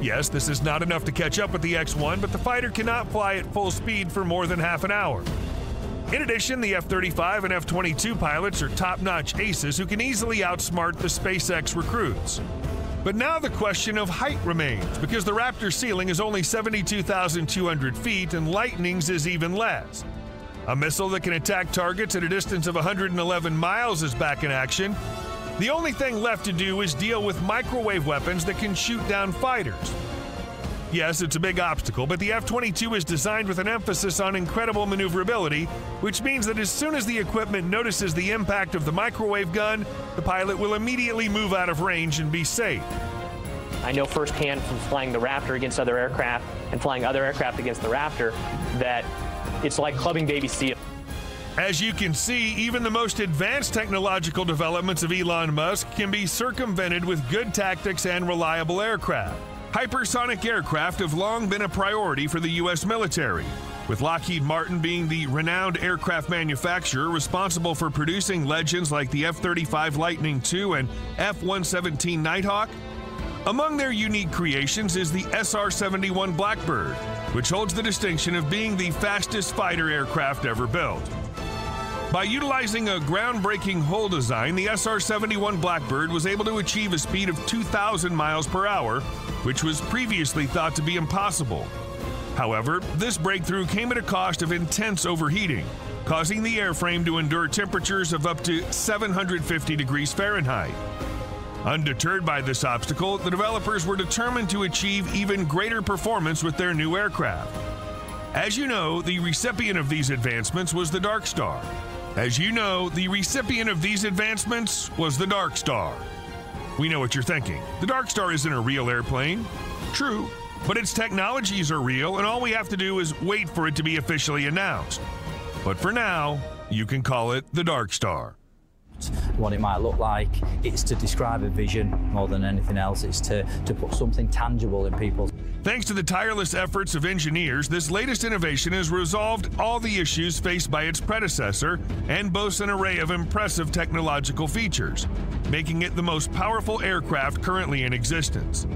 Yes, this is not enough to catch up with the X 1, but the fighter cannot fly at full speed for more than half an hour. In addition, the F 35 and F 22 pilots are top notch aces who can easily outsmart the SpaceX recruits. But now the question of height remains because the Raptor ceiling is only 72,200 feet and Lightning's is even less. A missile that can attack targets at a distance of 111 miles is back in action. The only thing left to do is deal with microwave weapons that can shoot down fighters. Yes, it's a big obstacle, but the F 22 is designed with an emphasis on incredible maneuverability, which means that as soon as the equipment notices the impact of the microwave gun, the pilot will immediately move out of range and be safe. I know firsthand from flying the Raptor against other aircraft and flying other aircraft against the Raptor that it's like clubbing baby seal. As you can see, even the most advanced technological developments of Elon Musk can be circumvented with good tactics and reliable aircraft. Hypersonic aircraft have long been a priority for the U.S. military, with Lockheed Martin being the renowned aircraft manufacturer responsible for producing legends like the F 35 Lightning II and F 117 Nighthawk. Among their unique creations is the SR 71 Blackbird, which holds the distinction of being the fastest fighter aircraft ever built. By utilizing a groundbreaking hull design, the SR 71 Blackbird was able to achieve a speed of 2,000 miles per hour, which was previously thought to be impossible. However, this breakthrough came at a cost of intense overheating, causing the airframe to endure temperatures of up to 750 degrees Fahrenheit. Undeterred by this obstacle, the developers were determined to achieve even greater performance with their new aircraft. As you know, the recipient of these advancements was the Dark Star. As you know, the recipient of these advancements was the Dark Star. We know what you're thinking. The Dark Star isn't a real airplane. True, but its technologies are real, and all we have to do is wait for it to be officially announced. But for now, you can call it the Dark Star. What it might look like, it's to describe a vision more than anything else. It's to, to put something tangible in people's Thanks to the tireless efforts of engineers, this latest innovation has resolved all the issues faced by its predecessor and boasts an array of impressive technological features, making it the most powerful aircraft currently in existence.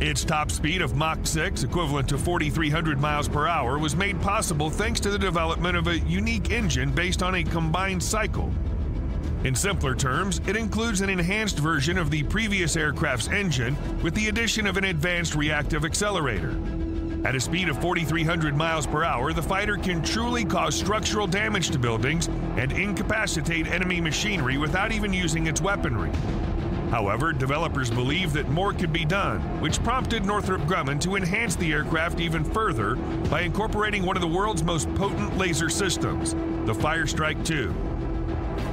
Its top speed of Mach 6, equivalent to 4,300 miles per hour, was made possible thanks to the development of a unique engine based on a combined cycle. In simpler terms, it includes an enhanced version of the previous aircraft's engine with the addition of an advanced reactive accelerator. At a speed of 4,300 miles per hour, the fighter can truly cause structural damage to buildings and incapacitate enemy machinery without even using its weaponry. However, developers believe that more could be done, which prompted Northrop Grumman to enhance the aircraft even further by incorporating one of the world's most potent laser systems, the Firestrike 2.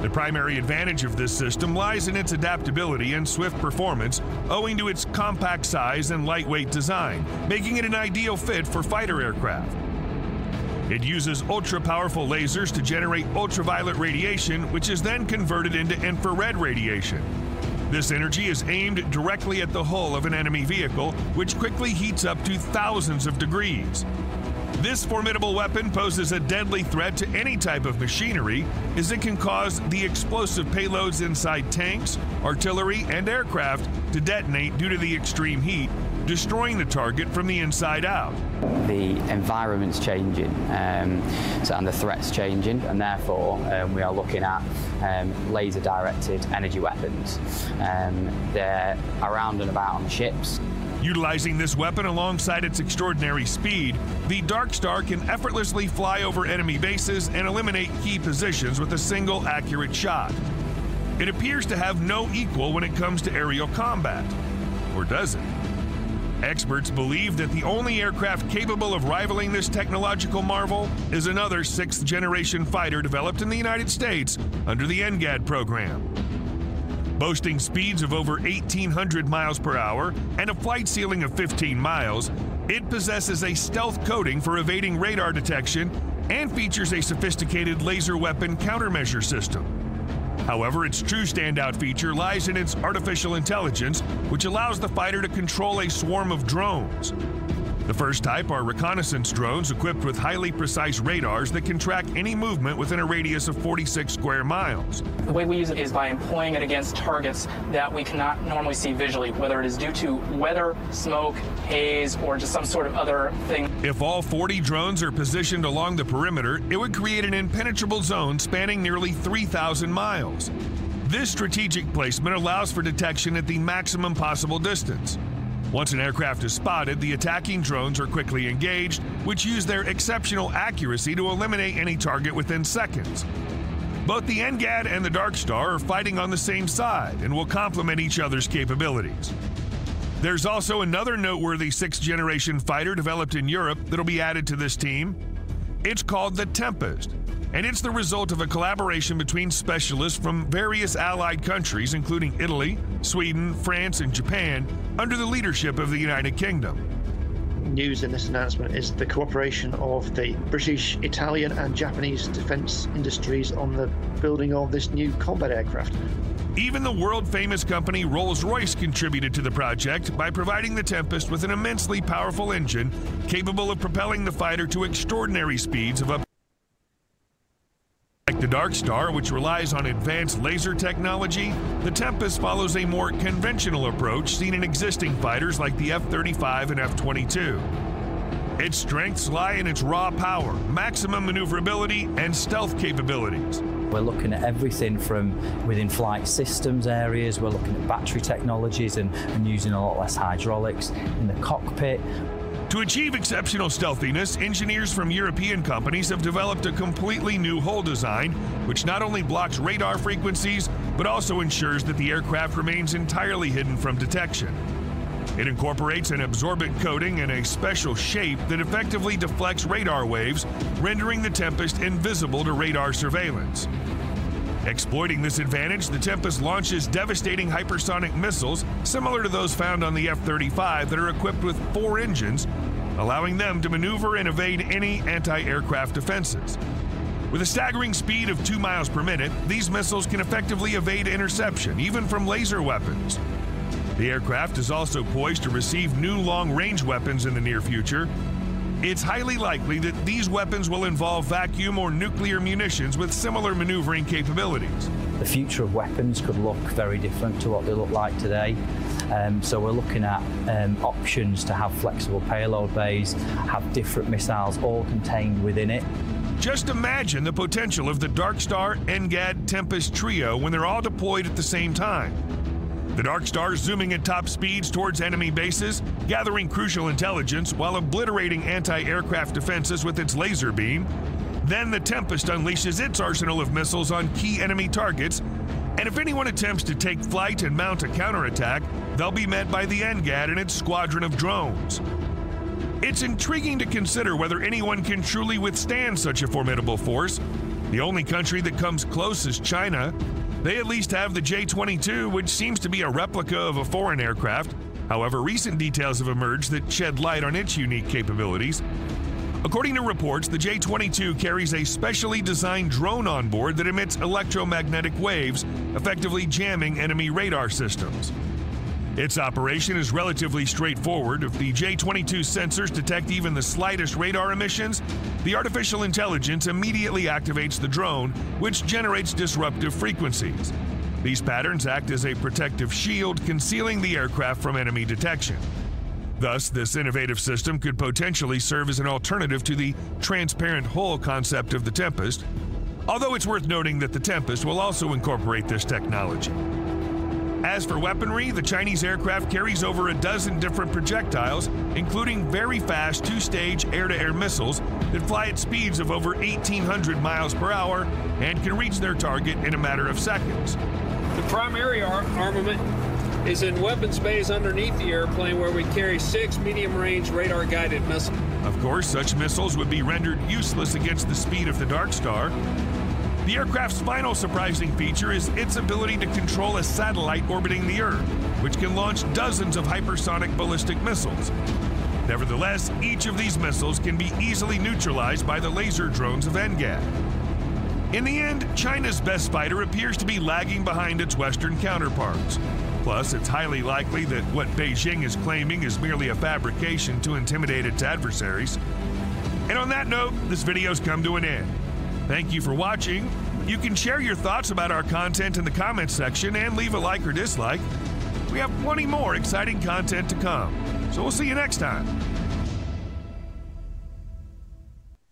The primary advantage of this system lies in its adaptability and swift performance, owing to its compact size and lightweight design, making it an ideal fit for fighter aircraft. It uses ultra powerful lasers to generate ultraviolet radiation, which is then converted into infrared radiation. This energy is aimed directly at the hull of an enemy vehicle, which quickly heats up to thousands of degrees. This formidable weapon poses a deadly threat to any type of machinery, as it can cause the explosive payloads inside tanks, artillery, and aircraft to detonate due to the extreme heat, destroying the target from the inside out. The environment's changing, um, so, and the threat's changing, and therefore um, we are looking at um, laser-directed energy weapons. Um, they're around and about on ships. Utilizing this weapon alongside its extraordinary speed, the Dark Star can effortlessly fly over enemy bases and eliminate key positions with a single accurate shot. It appears to have no equal when it comes to aerial combat. Or does it? Experts believe that the only aircraft capable of rivaling this technological marvel is another sixth generation fighter developed in the United States under the NGAD program. Boasting speeds of over 1,800 miles per hour and a flight ceiling of 15 miles, it possesses a stealth coating for evading radar detection and features a sophisticated laser weapon countermeasure system. However, its true standout feature lies in its artificial intelligence, which allows the fighter to control a swarm of drones. The first type are reconnaissance drones equipped with highly precise radars that can track any movement within a radius of 46 square miles. The way we use it is by employing it against targets that we cannot normally see visually, whether it is due to weather, smoke, haze, or just some sort of other thing. If all 40 drones are positioned along the perimeter, it would create an impenetrable zone spanning nearly 3,000 miles. This strategic placement allows for detection at the maximum possible distance. Once an aircraft is spotted, the attacking drones are quickly engaged, which use their exceptional accuracy to eliminate any target within seconds. Both the NGAD and the Dark Star are fighting on the same side and will complement each other's capabilities. There's also another noteworthy sixth generation fighter developed in Europe that'll be added to this team. It's called the Tempest, and it's the result of a collaboration between specialists from various allied countries, including Italy, Sweden, France, and Japan, under the leadership of the United Kingdom. News in this announcement is the cooperation of the British, Italian, and Japanese defense industries on the building of this new combat aircraft. Even the world famous company Rolls Royce contributed to the project by providing the Tempest with an immensely powerful engine capable of propelling the fighter to extraordinary speeds of up like the Dark Star, which relies on advanced laser technology, the Tempest follows a more conventional approach seen in existing fighters like the F 35 and F 22. Its strengths lie in its raw power, maximum maneuverability, and stealth capabilities. We're looking at everything from within flight systems areas, we're looking at battery technologies and, and using a lot less hydraulics in the cockpit. To achieve exceptional stealthiness, engineers from European companies have developed a completely new hull design, which not only blocks radar frequencies, but also ensures that the aircraft remains entirely hidden from detection. It incorporates an absorbent coating and a special shape that effectively deflects radar waves, rendering the Tempest invisible to radar surveillance. Exploiting this advantage, the Tempest launches devastating hypersonic missiles similar to those found on the F 35 that are equipped with four engines, allowing them to maneuver and evade any anti aircraft defenses. With a staggering speed of 2 miles per minute, these missiles can effectively evade interception, even from laser weapons. The aircraft is also poised to receive new long range weapons in the near future, it's highly likely that these weapons will involve vacuum or nuclear munitions with similar maneuvering capabilities. The future of weapons could look very different to what they look like today. Um, so we're looking at um, options to have flexible payload bays, have different missiles all contained within it. Just imagine the potential of the Dark Star NGAD Tempest trio when they're all deployed at the same time. The Dark Star zooming at top speeds towards enemy bases, gathering crucial intelligence while obliterating anti aircraft defenses with its laser beam. Then the Tempest unleashes its arsenal of missiles on key enemy targets, and if anyone attempts to take flight and mount a counterattack, they'll be met by the NGAD and its squadron of drones. It's intriguing to consider whether anyone can truly withstand such a formidable force, The only country that comes close is China. They at least have the J 22, which seems to be a replica of a foreign aircraft. However, recent details have emerged that shed light on its unique capabilities. According to reports, the J 22 carries a specially designed drone on board that emits electromagnetic waves, effectively jamming enemy radar systems. Its operation is relatively straightforward. If the J 22 sensors detect even the slightest radar emissions, the artificial intelligence immediately activates the drone, which generates disruptive frequencies. These patterns act as a protective shield, concealing the aircraft from enemy detection. Thus, this innovative system could potentially serve as an alternative to the transparent hull concept of the Tempest, although it's worth noting that the Tempest will also incorporate this technology. As for weaponry, the Chinese aircraft carries over a dozen different projectiles, including very fast two stage air to air missiles that fly at speeds of over 1,800 miles per hour and can reach their target in a matter of seconds. The primary ar- armament is in weapons bays underneath the airplane where we carry six medium range radar guided missiles. Of course, such missiles would be rendered useless against the speed of the Dark Star. The aircraft's final surprising feature is its ability to control a satellite orbiting the Earth, which can launch dozens of hypersonic ballistic missiles. Nevertheless, each of these missiles can be easily neutralized by the laser drones of NGAD. In the end, China's best fighter appears to be lagging behind its Western counterparts. Plus, it's highly likely that what Beijing is claiming is merely a fabrication to intimidate its adversaries. And on that note, this video's come to an end. Thank you for watching. You can share your thoughts about our content in the comments section and leave a like or dislike. We have plenty more exciting content to come. So we'll see you next time.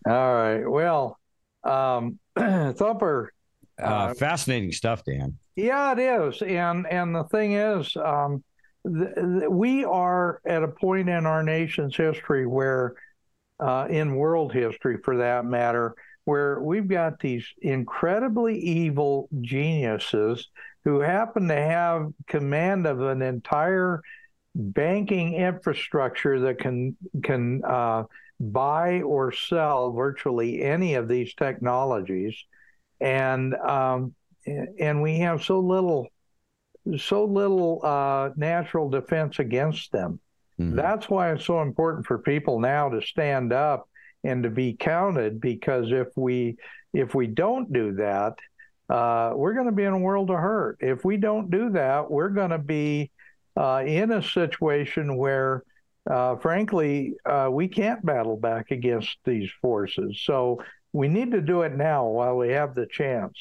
All right. Well, um, Thumper. Uh, fascinating stuff, Dan. Yeah, it is, and and the thing is, um, th- th- we are at a point in our nation's history where, uh, in world history for that matter, where we've got these incredibly evil geniuses who happen to have command of an entire banking infrastructure that can can uh, buy or sell virtually any of these technologies, and um, and we have so little so little uh, natural defense against them. Mm-hmm. That's why it's so important for people now to stand up and to be counted. Because if we if we don't do that, uh, we're going to be in a world of hurt. If we don't do that, we're going to be uh, in a situation where, uh, frankly, uh, we can't battle back against these forces. So we need to do it now while we have the chance.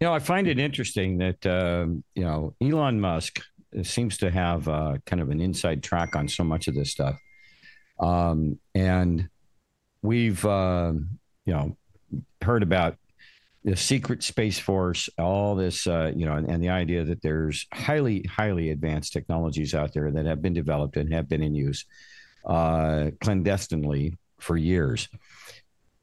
You know, I find it interesting that um, you know Elon Musk seems to have uh, kind of an inside track on so much of this stuff, um, and we've uh, you know heard about the secret space force, all this, uh, you know, and, and, the idea that there's highly, highly advanced technologies out there that have been developed and have been in use uh, clandestinely for years.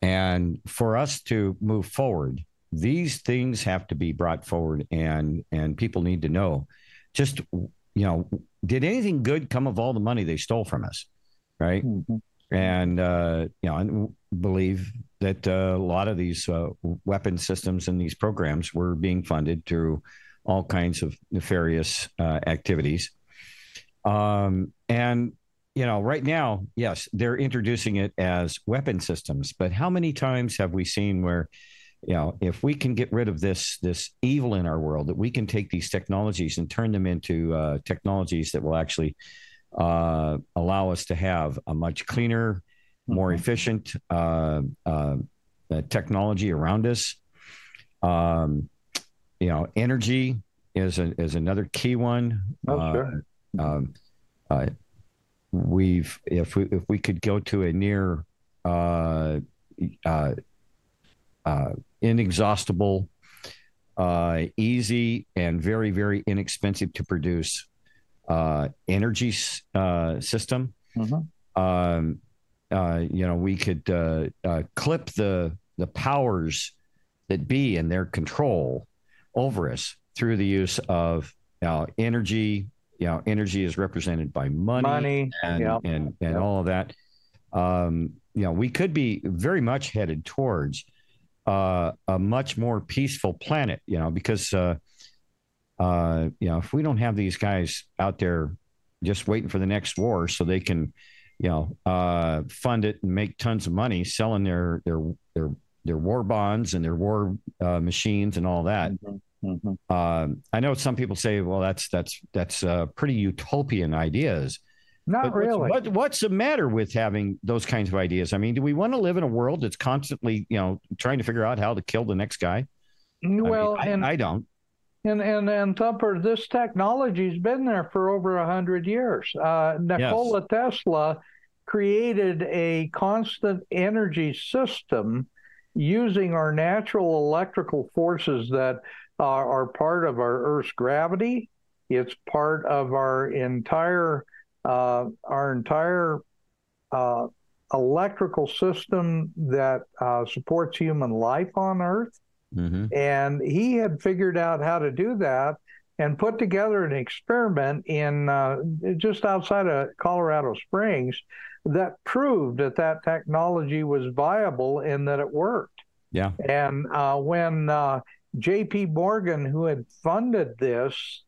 And for us to move forward, these things have to be brought forward, and and people need to know. Just you know, did anything good come of all the money they stole from us, right? Mm-hmm. And uh, you know, believe that uh, a lot of these uh, weapon systems and these programs were being funded through all kinds of nefarious uh, activities. Um, and you know, right now, yes, they're introducing it as weapon systems, but how many times have we seen where, you know, if we can get rid of this this evil in our world, that we can take these technologies and turn them into uh, technologies that will actually uh, allow us to have a much cleaner, more mm-hmm. efficient uh, uh, uh, technology around us. Um, you know, energy is a, is another key one. Oh, sure. Um, we've if we if we could go to a near uh, uh, uh, inexhaustible, uh, easy and very very inexpensive to produce uh, energy uh, system. Mm-hmm. Um, you know, we could clip the the powers that be in their control over us through the use of energy you know, energy is represented by money, money and yep. and, and yep. all of that. Um, you know, we could be very much headed towards uh, a much more peaceful planet. You know, because uh, uh, you know if we don't have these guys out there just waiting for the next war so they can, you know, uh, fund it and make tons of money selling their their their their war bonds and their war uh, machines and all that. Mm-hmm. Um, I know some people say, well, that's that's that's uh, pretty utopian ideas. Not But what's- really. What, what's the matter with having those kinds of ideas? I mean, do we want to live in a world that's constantly, you know, trying to figure out how to kill the next guy? I mean, Well, I, and I don't. And and and Thumper, this technology's been there for over a hundred years. Uh, Nikola Tesla created a constant energy system using our natural electrical forces that are, are part of our Earth's gravity. It's part of our entire uh, our entire uh, electrical system that uh, supports human life on Earth. Mm-hmm. And he had figured out how to do that and put together an experiment in uh, just outside of Colorado Springs that proved that that technology was viable and that it worked. Yeah. And uh, when uh, J.P. Morgan, who had funded this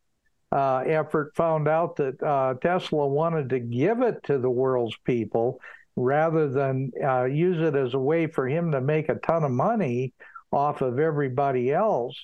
uh, effort, found out that uh, Tesla wanted to give it to the world's people rather than uh, use it as a way for him to make a ton of money off of everybody else,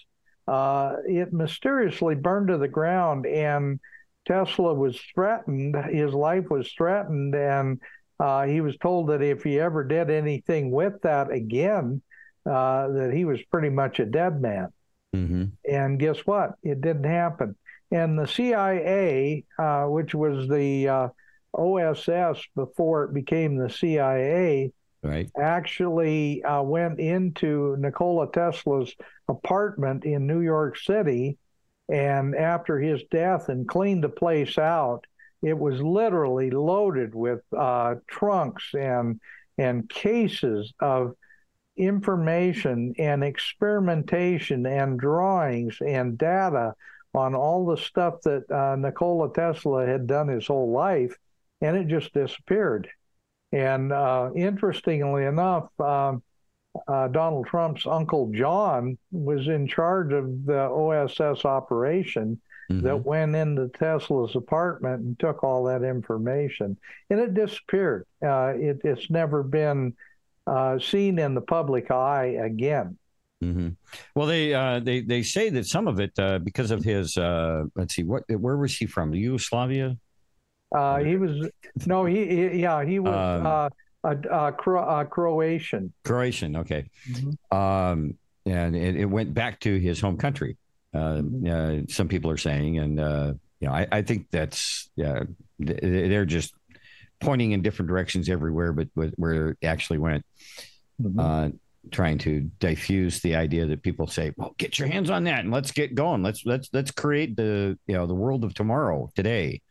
uh, it mysteriously burned to the ground and Tesla was threatened. His life was threatened, and uh, he was told that if he ever did anything with that again, uh, that he was pretty much a dead man. Mm-hmm. And guess what? It didn't happen. And the CIA, uh, which was the uh, OSS before it became the CIA, Right. actually uh, went into Nikola Tesla's apartment in New York City, and after his death, and cleaned the place out. It was literally loaded with uh, trunks and and cases of information and experimentation and drawings and data on all the stuff that uh, Nikola Tesla had done his whole life, and it just disappeared. And uh, interestingly enough, um, uh, Donald Trump's uncle John was in charge of the OSS operation that went into Tesla's apartment and took all that information, and it disappeared. Uh, it, it's never been uh, seen in the public eye again. hmm Well, they uh, they they say that some of it uh, because of his uh, let's see what where was he from Yugoslavia? Uh, he was no, he, he yeah, he was Um, uh, a, a, Cro- Croatian. Croatian, okay. Um, and it, it went back to his home country. Uh, uh, some people are saying, and uh, you know, I, I think that's yeah, th- they're just pointing in different directions everywhere, but, but where it actually went. Uh, trying to diffuse the idea that people say, "Well, get your hands on that and let's get going. Let's let's let's create the you know the world of tomorrow today."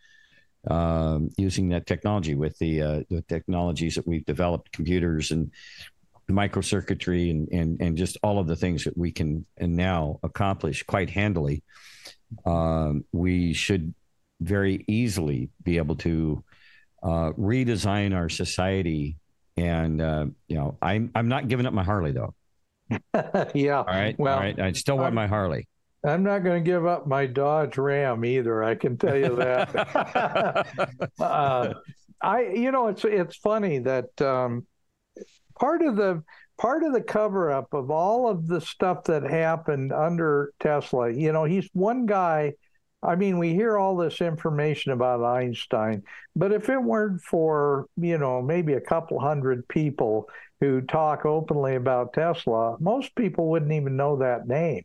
Um, using that technology with the uh, the technologies that we've developed, computers and microcircuitry and, and and just all of the things that we can and now accomplish quite handily. Um, we should very easily be able to uh, redesign our society. And uh, you know, I'm I'm not giving up my Harley though. yeah. All right. Well, all right. I still want my Harley. I'm not going to give up my Dodge Ram either. I can tell you that. uh, I, you know, it's it's funny that um, part of the part of the cover up of all of the stuff that happened under Tesla. You know, he's one guy. I mean, we hear all this information about Einstein, but if it weren't for you know maybe a couple hundred people who talk openly about Tesla, most people wouldn't even know that name.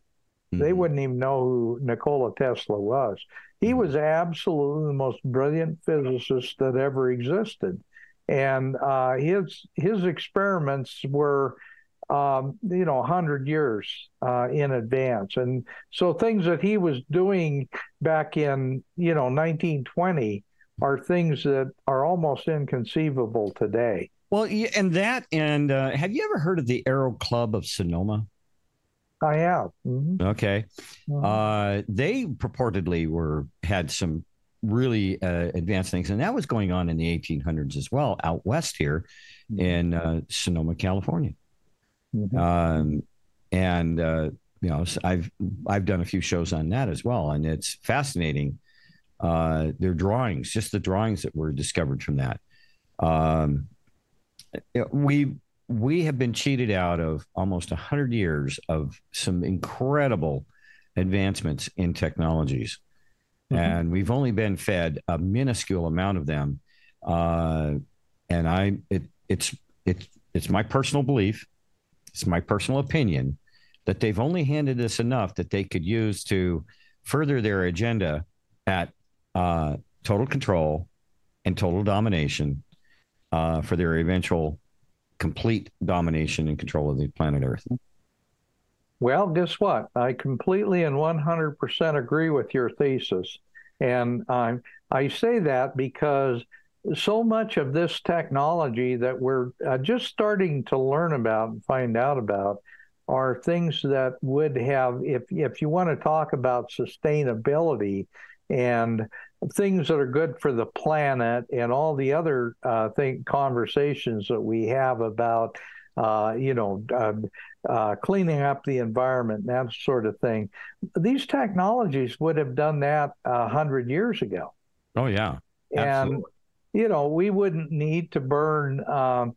They wouldn't even know who Nikola Tesla was. He was absolutely the most brilliant physicist that ever existed, and uh, his his experiments were, um, you know, hundred years uh, in advance, and so things that he was doing back in you know 1920 are things that are almost inconceivable today. Well, and that, and uh, have you ever heard of the Aero Club of Sonoma? I have. Mhm. Okay. Uh, they purportedly were had some really uh, advanced things, and that was going on in the 1800s as well, out west here in uh, Sonoma, California. Um, and uh, you know, I've I've done a few shows on that as well, and it's fascinating. Uh, their drawings, just the drawings that were discovered from that. Um, we we have been cheated out of almost 100 years of some incredible advancements in technologies. Mm-hmm. And we've only been fed a minuscule amount of them. Uh, and I, it, it's, it's, it's my personal belief, it's my personal opinion that they've only handed us enough that they could use to further their agenda at uh, total control and total domination uh, for their eventual complete domination and control of the planet Earth. Well, guess what? I completely and 100% agree with your thesis. And I, I say that because so much of this technology that we're uh, just starting to learn about and find out about are things that would have, if, if you want to talk about sustainability and things that are good for the planet and all the other uh, think conversations that we have about uh, you know uh, uh, cleaning up the environment and that sort of thing. These technologies would have done that a hundred years ago. Oh yeah. Absolutely. and you know we wouldn't need to burn um,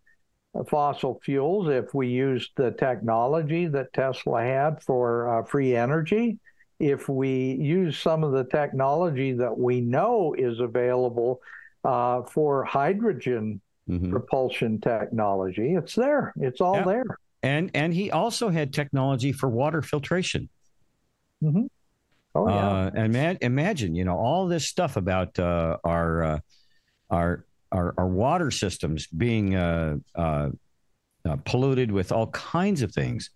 fossil fuels if we used the technology that tesla had for uh, free energy if we use some of the technology that we know is available uh, for hydrogen mm-hmm. propulsion technology, it's there. It's all yeah. there. And and he also had technology for water filtration. Mm-hmm. Oh yeah. Uh, imagine you know all this stuff about uh, our, uh, our our our water systems being uh, uh, uh, polluted with all kinds of things.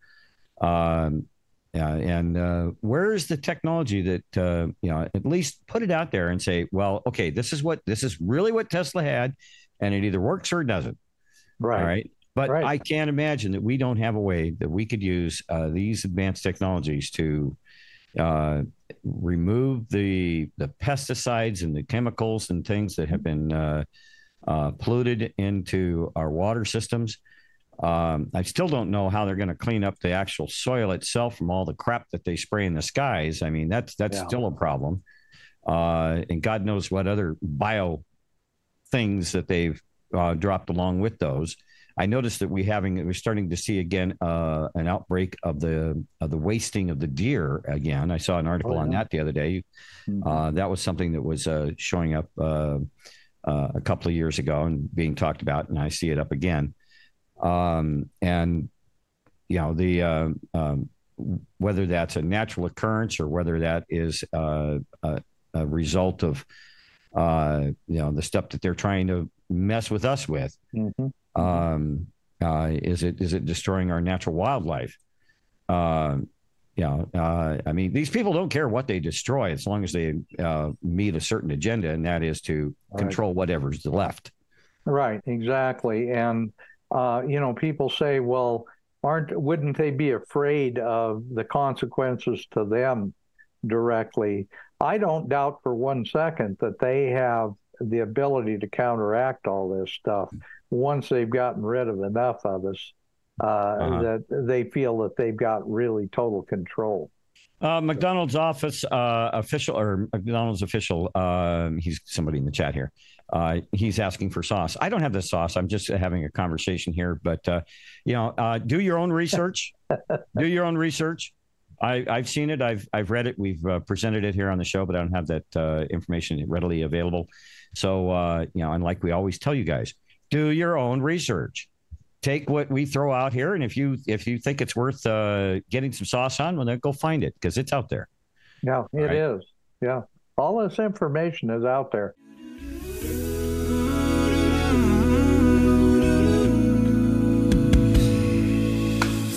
Um, yeah, and uh, where is the technology that uh, you know at least put it out there and say, well, okay, this is what this is really what Tesla had, and it either works or it doesn't. Right. All right. But right. I can't imagine that we don't have a way that we could use uh, these advanced technologies to uh, remove the the pesticides and the chemicals and things that have been uh, uh, polluted into our water systems um, I still don't know how they're going to clean up the actual soil itself from all the crap that they spray in the skies. I mean, that's that's yeah. still a problem. Uh, and God knows what other bio things that they've uh, dropped along with those. I noticed that we having we're starting to see again uh, an outbreak of the of the wasting of the deer again. I saw an article oh, yeah. on that the other day. Mm-hmm. Uh, that was something that was uh, showing up uh, a couple of years ago and being talked about, and I see it up again. Um, and you know the uh, um, whether that's a natural occurrence or whether that is uh, a, a, result of uh, you know the stuff that they're trying to mess with us with. Mm-hmm. Um, uh, is it is it destroying our natural wildlife? Uh, you know, uh, I mean, these people don't care what they destroy as long as they uh, meet a certain agenda, and that is to right. control whatever's left. Right, exactly, and uh, you know, people say, well, aren't wouldn't they be afraid of the consequences to them directly? I don't doubt for one second that they have the ability to counteract all this stuff once they've gotten rid of enough of us uh, uh-huh. that they feel that they've got really total control. Uh, McDonald's office uh, official or McDonald's official, uh, he's somebody in the chat here. Uh, he's asking for sauce. I don't have the sauce. I'm just having a conversation here. But uh, you know, uh, do your own research. do your own research. I, have seen it. I've I've read it. We've uh, presented it here on the show, but I don't have that uh, information readily available. So uh, you know, and like we always tell you guys, do your own research. Take what we throw out here, and if you if you think it's worth getting some sauce on, well, then go find it because it's out there. Yeah, it right? is. Yeah, all this information is out there.